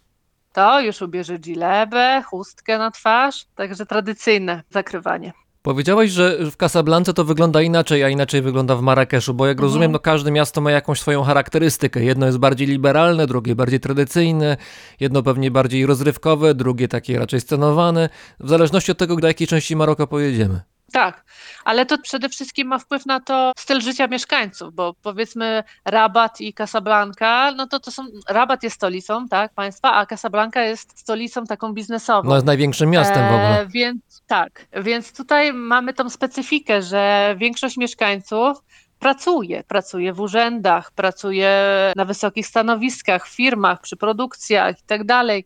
To już ubierze dżilebę, chustkę na twarz, także tradycyjne zakrywanie. Powiedziałeś, że w Casablance to wygląda inaczej, a inaczej wygląda w Marrakeszu, bo jak mhm. rozumiem, no każde miasto ma jakąś swoją charakterystykę. Jedno jest bardziej liberalne, drugie bardziej tradycyjne, jedno pewnie bardziej rozrywkowe, drugie takie raczej scenowane, w zależności od tego, do jakiej części Maroka pojedziemy. Tak, ale to przede wszystkim ma wpływ na to styl życia mieszkańców, bo powiedzmy Rabat i Casablanca, no to to są, Rabat jest stolicą, tak, państwa, a Casablanca jest stolicą taką biznesową. No jest największym miastem w ogóle. E, więc tak, więc tutaj mamy tą specyfikę, że większość mieszkańców pracuje, pracuje w urzędach, pracuje na wysokich stanowiskach, w firmach, przy produkcjach i tak dalej,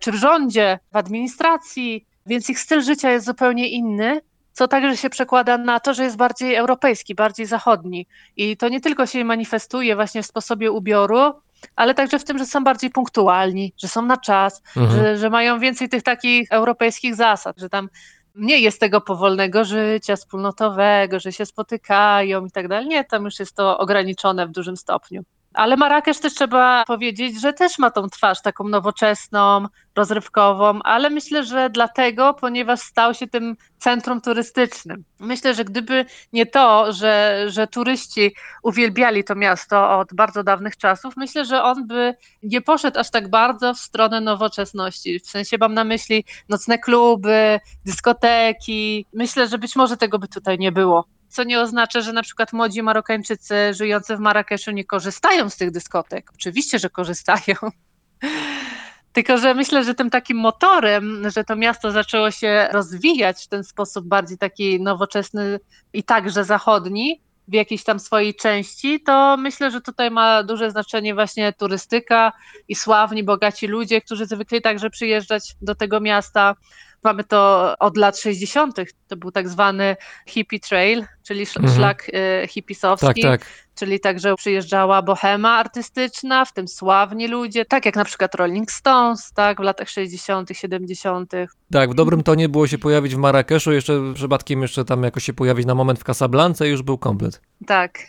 czy w rządzie, w administracji, więc ich styl życia jest zupełnie inny co także się przekłada na to, że jest bardziej europejski, bardziej zachodni. I to nie tylko się manifestuje właśnie w sposobie ubioru, ale także w tym, że są bardziej punktualni, że są na czas, mhm. że, że mają więcej tych takich europejskich zasad, że tam nie jest tego powolnego życia wspólnotowego, że się spotykają i tak dalej. Nie, tam już jest to ograniczone w dużym stopniu. Ale Marrakesz też trzeba powiedzieć, że też ma tą twarz taką nowoczesną, rozrywkową, ale myślę, że dlatego, ponieważ stał się tym centrum turystycznym. Myślę, że gdyby nie to, że, że turyści uwielbiali to miasto od bardzo dawnych czasów, myślę, że on by nie poszedł aż tak bardzo w stronę nowoczesności. W sensie mam na myśli nocne kluby, dyskoteki. Myślę, że być może tego by tutaj nie było co nie oznacza, że na przykład młodzi Marokańczycy żyjący w Marrakeszu nie korzystają z tych dyskotek. Oczywiście, że korzystają. Tylko, że myślę, że tym takim motorem, że to miasto zaczęło się rozwijać w ten sposób bardziej taki nowoczesny i także zachodni, w jakiejś tam swojej części, to myślę, że tutaj ma duże znaczenie właśnie turystyka i sławni, bogaci ludzie, którzy zwykli także przyjeżdżać do tego miasta. Mamy to od lat 60. To był tak zwany hippie trail, czyli mhm. szlak mhm. hipisowski. Tak, tak czyli także przyjeżdżała bohema artystyczna, w tym sławni ludzie, tak jak na przykład Rolling Stones, tak, w latach 60., 70. Tak, w dobrym tonie było się pojawić w Marrakeszu, jeszcze przypadkiem jeszcze tam jakoś się pojawić na moment w Casablance i już był komplet. Tak.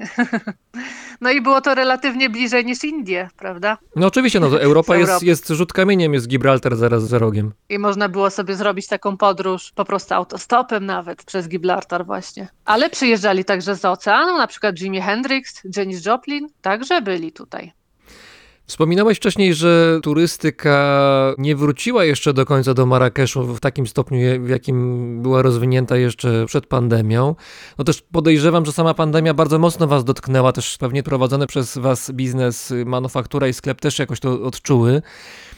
No i było to relatywnie bliżej niż Indie, prawda? No oczywiście, no to Europa jest, jest rzut kamieniem, jest Gibraltar zaraz za rogiem. I można było sobie zrobić taką podróż po prostu autostopem nawet przez Gibraltar właśnie. Ale przyjeżdżali także z oceanu, na przykład Jimi Hendrix, Janis Joplin, także byli tutaj. Wspominałeś wcześniej, że turystyka nie wróciła jeszcze do końca do Marrakeszu w takim stopniu, w jakim była rozwinięta jeszcze przed pandemią. No też podejrzewam, że sama pandemia bardzo mocno was dotknęła, też pewnie prowadzony przez was biznes, manufaktura i sklep też jakoś to odczuły.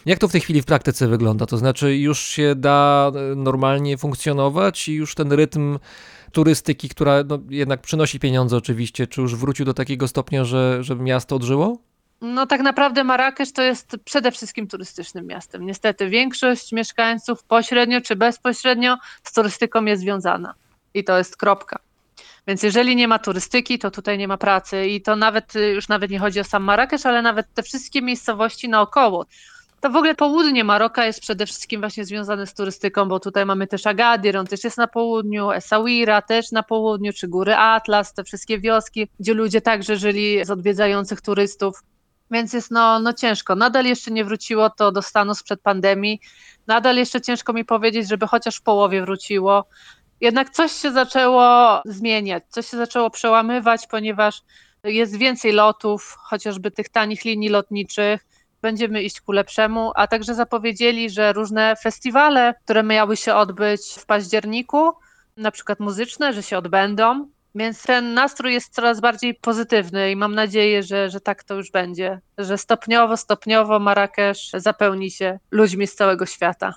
Jak to w tej chwili w praktyce wygląda? To znaczy już się da normalnie funkcjonować i już ten rytm turystyki, która no, jednak przynosi pieniądze oczywiście, czy już wrócił do takiego stopnia, że, że miasto odżyło? No tak naprawdę Marrakesz to jest przede wszystkim turystycznym miastem. Niestety większość mieszkańców pośrednio czy bezpośrednio z turystyką jest związana. I to jest kropka. Więc jeżeli nie ma turystyki, to tutaj nie ma pracy i to nawet już nawet nie chodzi o sam Marrakesz, ale nawet te wszystkie miejscowości naokoło. To w ogóle południe Maroka jest przede wszystkim właśnie związane z turystyką, bo tutaj mamy też Agadir, on też jest na południu, Essaouira też na południu, czy góry Atlas, te wszystkie wioski, gdzie ludzie także żyli z odwiedzających turystów. Więc jest no, no ciężko. Nadal jeszcze nie wróciło to do stanu sprzed pandemii. Nadal jeszcze ciężko mi powiedzieć, żeby chociaż w połowie wróciło. Jednak coś się zaczęło zmieniać, coś się zaczęło przełamywać, ponieważ jest więcej lotów, chociażby tych tanich linii lotniczych będziemy iść ku lepszemu, a także zapowiedzieli, że różne festiwale, które miały się odbyć w październiku, na przykład muzyczne, że się odbędą. Więc ten nastrój jest coraz bardziej pozytywny i mam nadzieję, że, że tak to już będzie, że stopniowo, stopniowo Marrakesz zapełni się ludźmi z całego świata.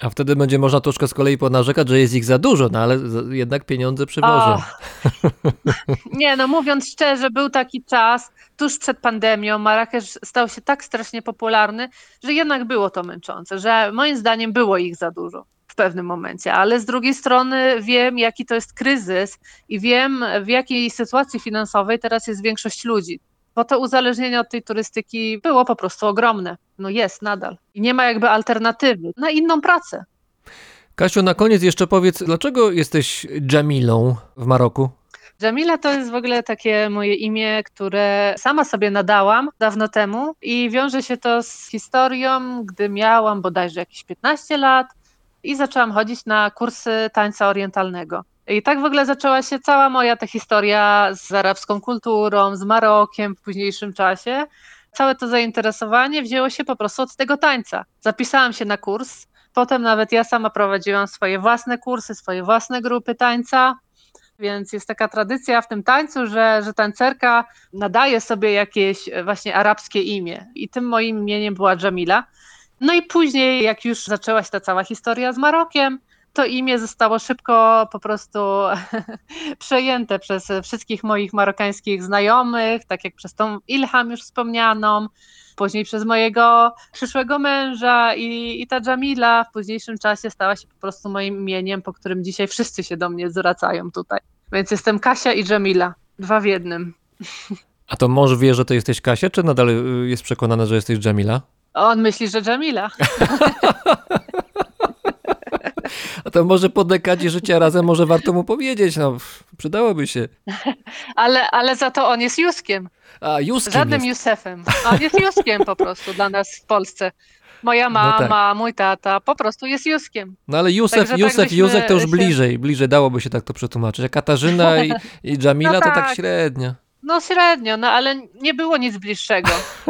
A wtedy będzie można troszkę z kolei ponarzekać, że jest ich za dużo, no ale jednak pieniądze przywożą. Nie, no mówiąc szczerze, był taki czas, tuż przed pandemią, Marrakesz stał się tak strasznie popularny, że jednak było to męczące, że moim zdaniem było ich za dużo pewnym momencie, ale z drugiej strony wiem, jaki to jest kryzys i wiem, w jakiej sytuacji finansowej teraz jest większość ludzi bo to uzależnienie od tej turystyki było po prostu ogromne. No jest nadal. I nie ma jakby alternatywy na inną pracę. Kasiu, na koniec jeszcze powiedz, dlaczego jesteś Jamilą w Maroku? Jamila to jest w ogóle takie moje imię, które sama sobie nadałam dawno temu i wiąże się to z historią, gdy miałam bodajże jakieś 15 lat i zaczęłam chodzić na kursy tańca orientalnego. I tak w ogóle zaczęła się cała moja ta historia z arabską kulturą, z Marokiem w późniejszym czasie. Całe to zainteresowanie wzięło się po prostu od tego tańca. Zapisałam się na kurs, potem nawet ja sama prowadziłam swoje własne kursy, swoje własne grupy tańca. Więc jest taka tradycja w tym tańcu, że, że tancerka nadaje sobie jakieś właśnie arabskie imię. I tym moim imieniem była Jamila. No i później, jak już zaczęła się ta cała historia z Marokiem, to imię zostało szybko po prostu przejęte przez wszystkich moich marokańskich znajomych, tak jak przez tą Ilham już wspomnianą, później przez mojego przyszłego męża i, i ta Jamila w późniejszym czasie stała się po prostu moim imieniem, po którym dzisiaj wszyscy się do mnie zwracają tutaj. Więc jestem Kasia i Jamila, dwa w jednym. A to mąż wie, że to jesteś Kasia, czy nadal y, jest przekonany, że jesteś Jamila? On myśli, że Jamila. A to może po dekadzie życia razem może warto mu powiedzieć, no przydałoby się. Ale, ale za to on jest Juskiem. A, Juskiem Żadnym jest. Józefem. On jest Juskiem po prostu dla nas w Polsce. Moja mama, no tak. mój tata po prostu jest Juskiem. No ale Józef, Także Józef, tak Józek to już się... bliżej, bliżej dałoby się tak to przetłumaczyć. A Katarzyna i, i Jamila no tak. to tak średnio. No średnio, no ale nie było nic bliższego.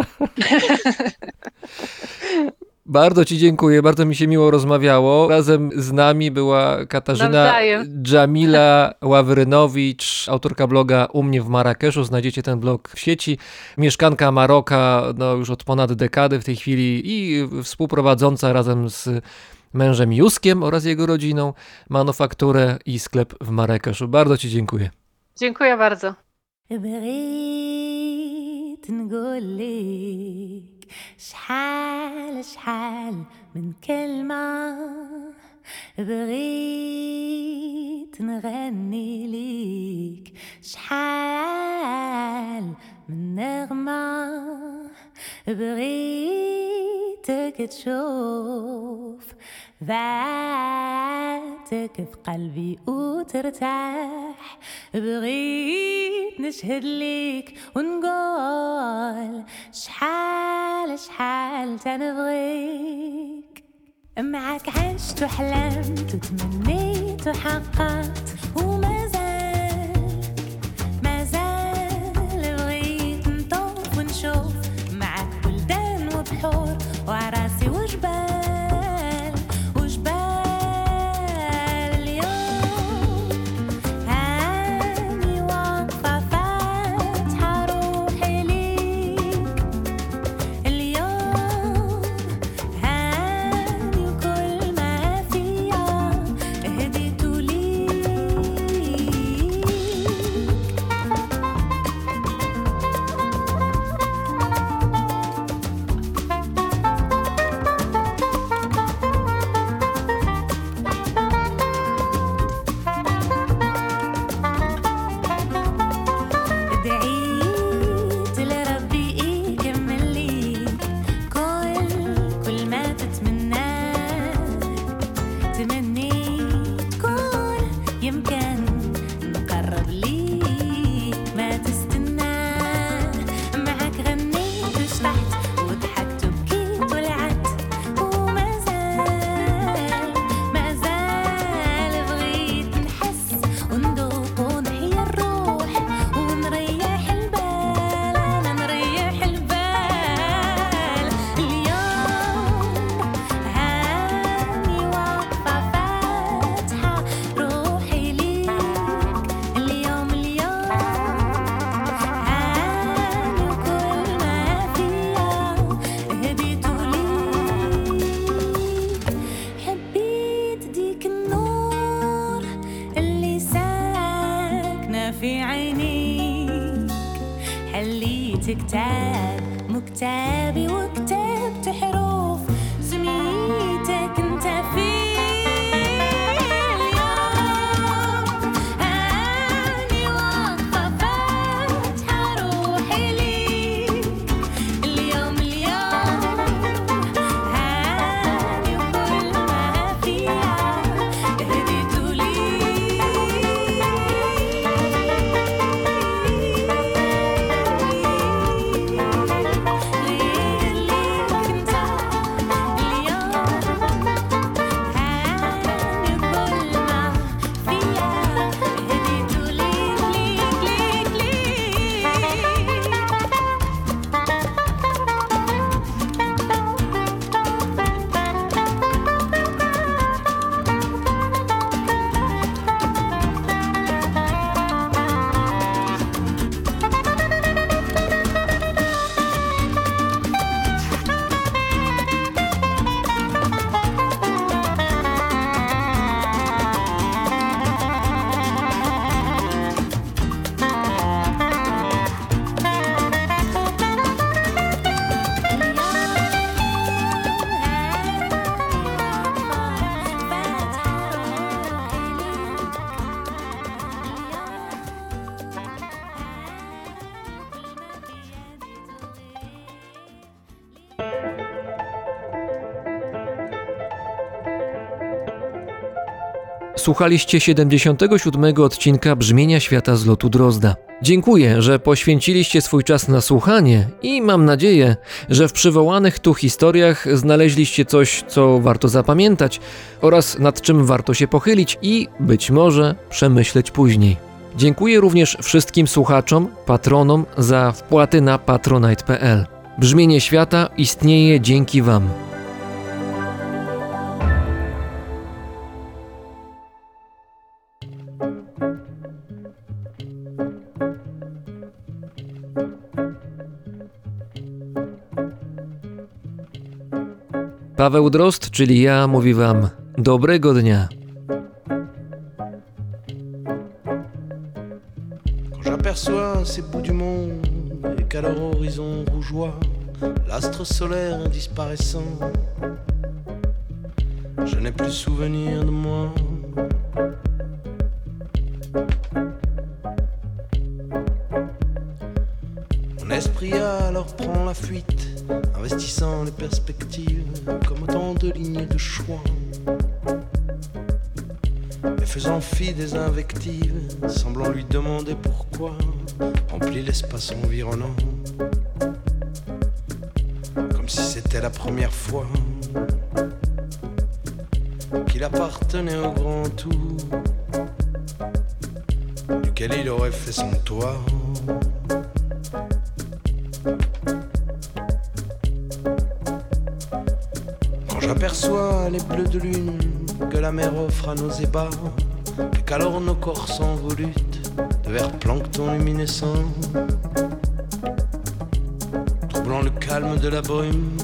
Bardzo Ci dziękuję, bardzo mi się miło rozmawiało. Razem z nami była Katarzyna Nawzajem. Dżamila Ławrynowicz, autorka bloga U mnie w Marrakeszu. Znajdziecie ten blog w sieci. Mieszkanka Maroka no, już od ponad dekady w tej chwili i współprowadząca razem z mężem Juskiem oraz jego rodziną manufakturę i sklep w Marrakeszu. Bardzo Ci dziękuję. Dziękuję bardzo. بغيت نقولك شحال شحال من كلمة بغيت نغني ليك شحال من نغمة بغيتك تشوف ذاتك في قلبي وترتاح. بغيت نشهد ليك ونقول شحال شحال تنبغيك. معك عشت وحلمت وتمنيت وحققت وما بغيت نطوف بلدان وعراسي وجبال. Słuchaliście 77 odcinka Brzmienia Świata z lotu Drozda. Dziękuję, że poświęciliście swój czas na słuchanie i mam nadzieję, że w przywołanych tu historiach znaleźliście coś, co warto zapamiętać oraz nad czym warto się pochylić i być może przemyśleć później. Dziękuję również wszystkim słuchaczom, patronom za wpłaty na patronite.pl. Brzmienie świata istnieje dzięki Wam. Paweł czyli wam dobrego dnia. J'aperçois ces bouts du monde et qu'à leur horizon rougeois, l'astre solaire disparaissant, je n'ai plus souvenir de moi. Mon esprit alors prend la fuite, investissant les perspectives lignes de choix. Et faisant fi des invectives, semblant lui demander pourquoi, remplit l'espace environnant. Comme si c'était la première fois qu'il appartenait au grand tout, duquel il aurait fait son toit. Les bleus de lune que la mer offre à nos ébats, et qu'alors nos corps s'envolutent vers plancton luminescent, troublant le calme de la brume.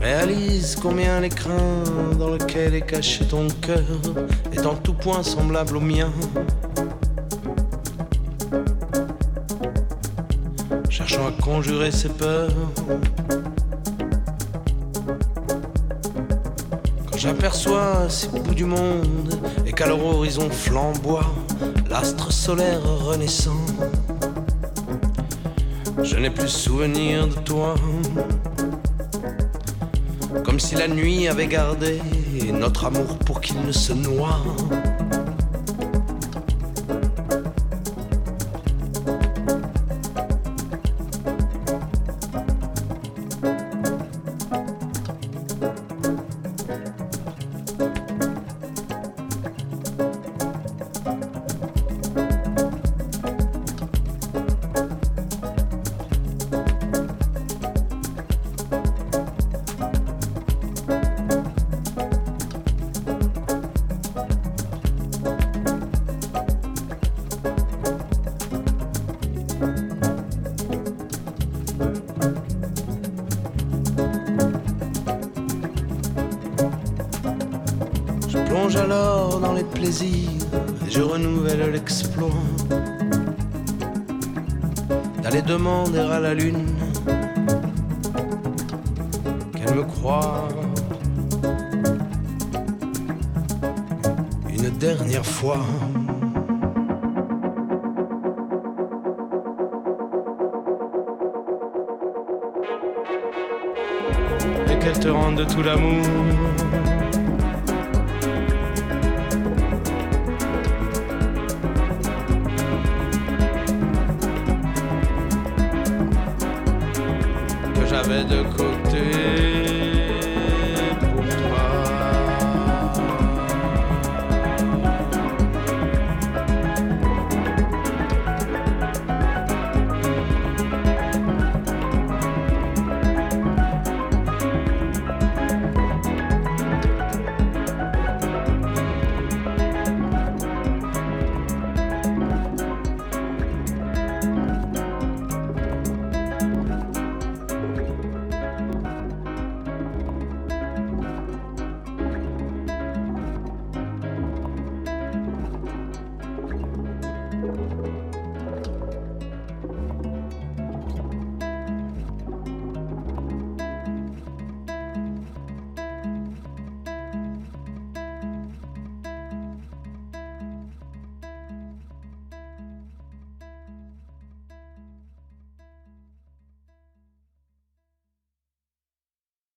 Réalise combien l'écrin dans lequel est caché ton cœur est en tout point semblable au mien. cherchant à conjurer ses peurs. Quand j'aperçois ces bouts du monde et qu'à leur horizon flamboie l'astre solaire renaissant, je n'ai plus souvenir de toi. Comme si la nuit avait gardé notre amour pour qu'il ne se noie. Je renouvelle l'exploit. D'aller demander à la lune qu'elle me croit. Une dernière fois. Et qu'elle te rende tout l'amour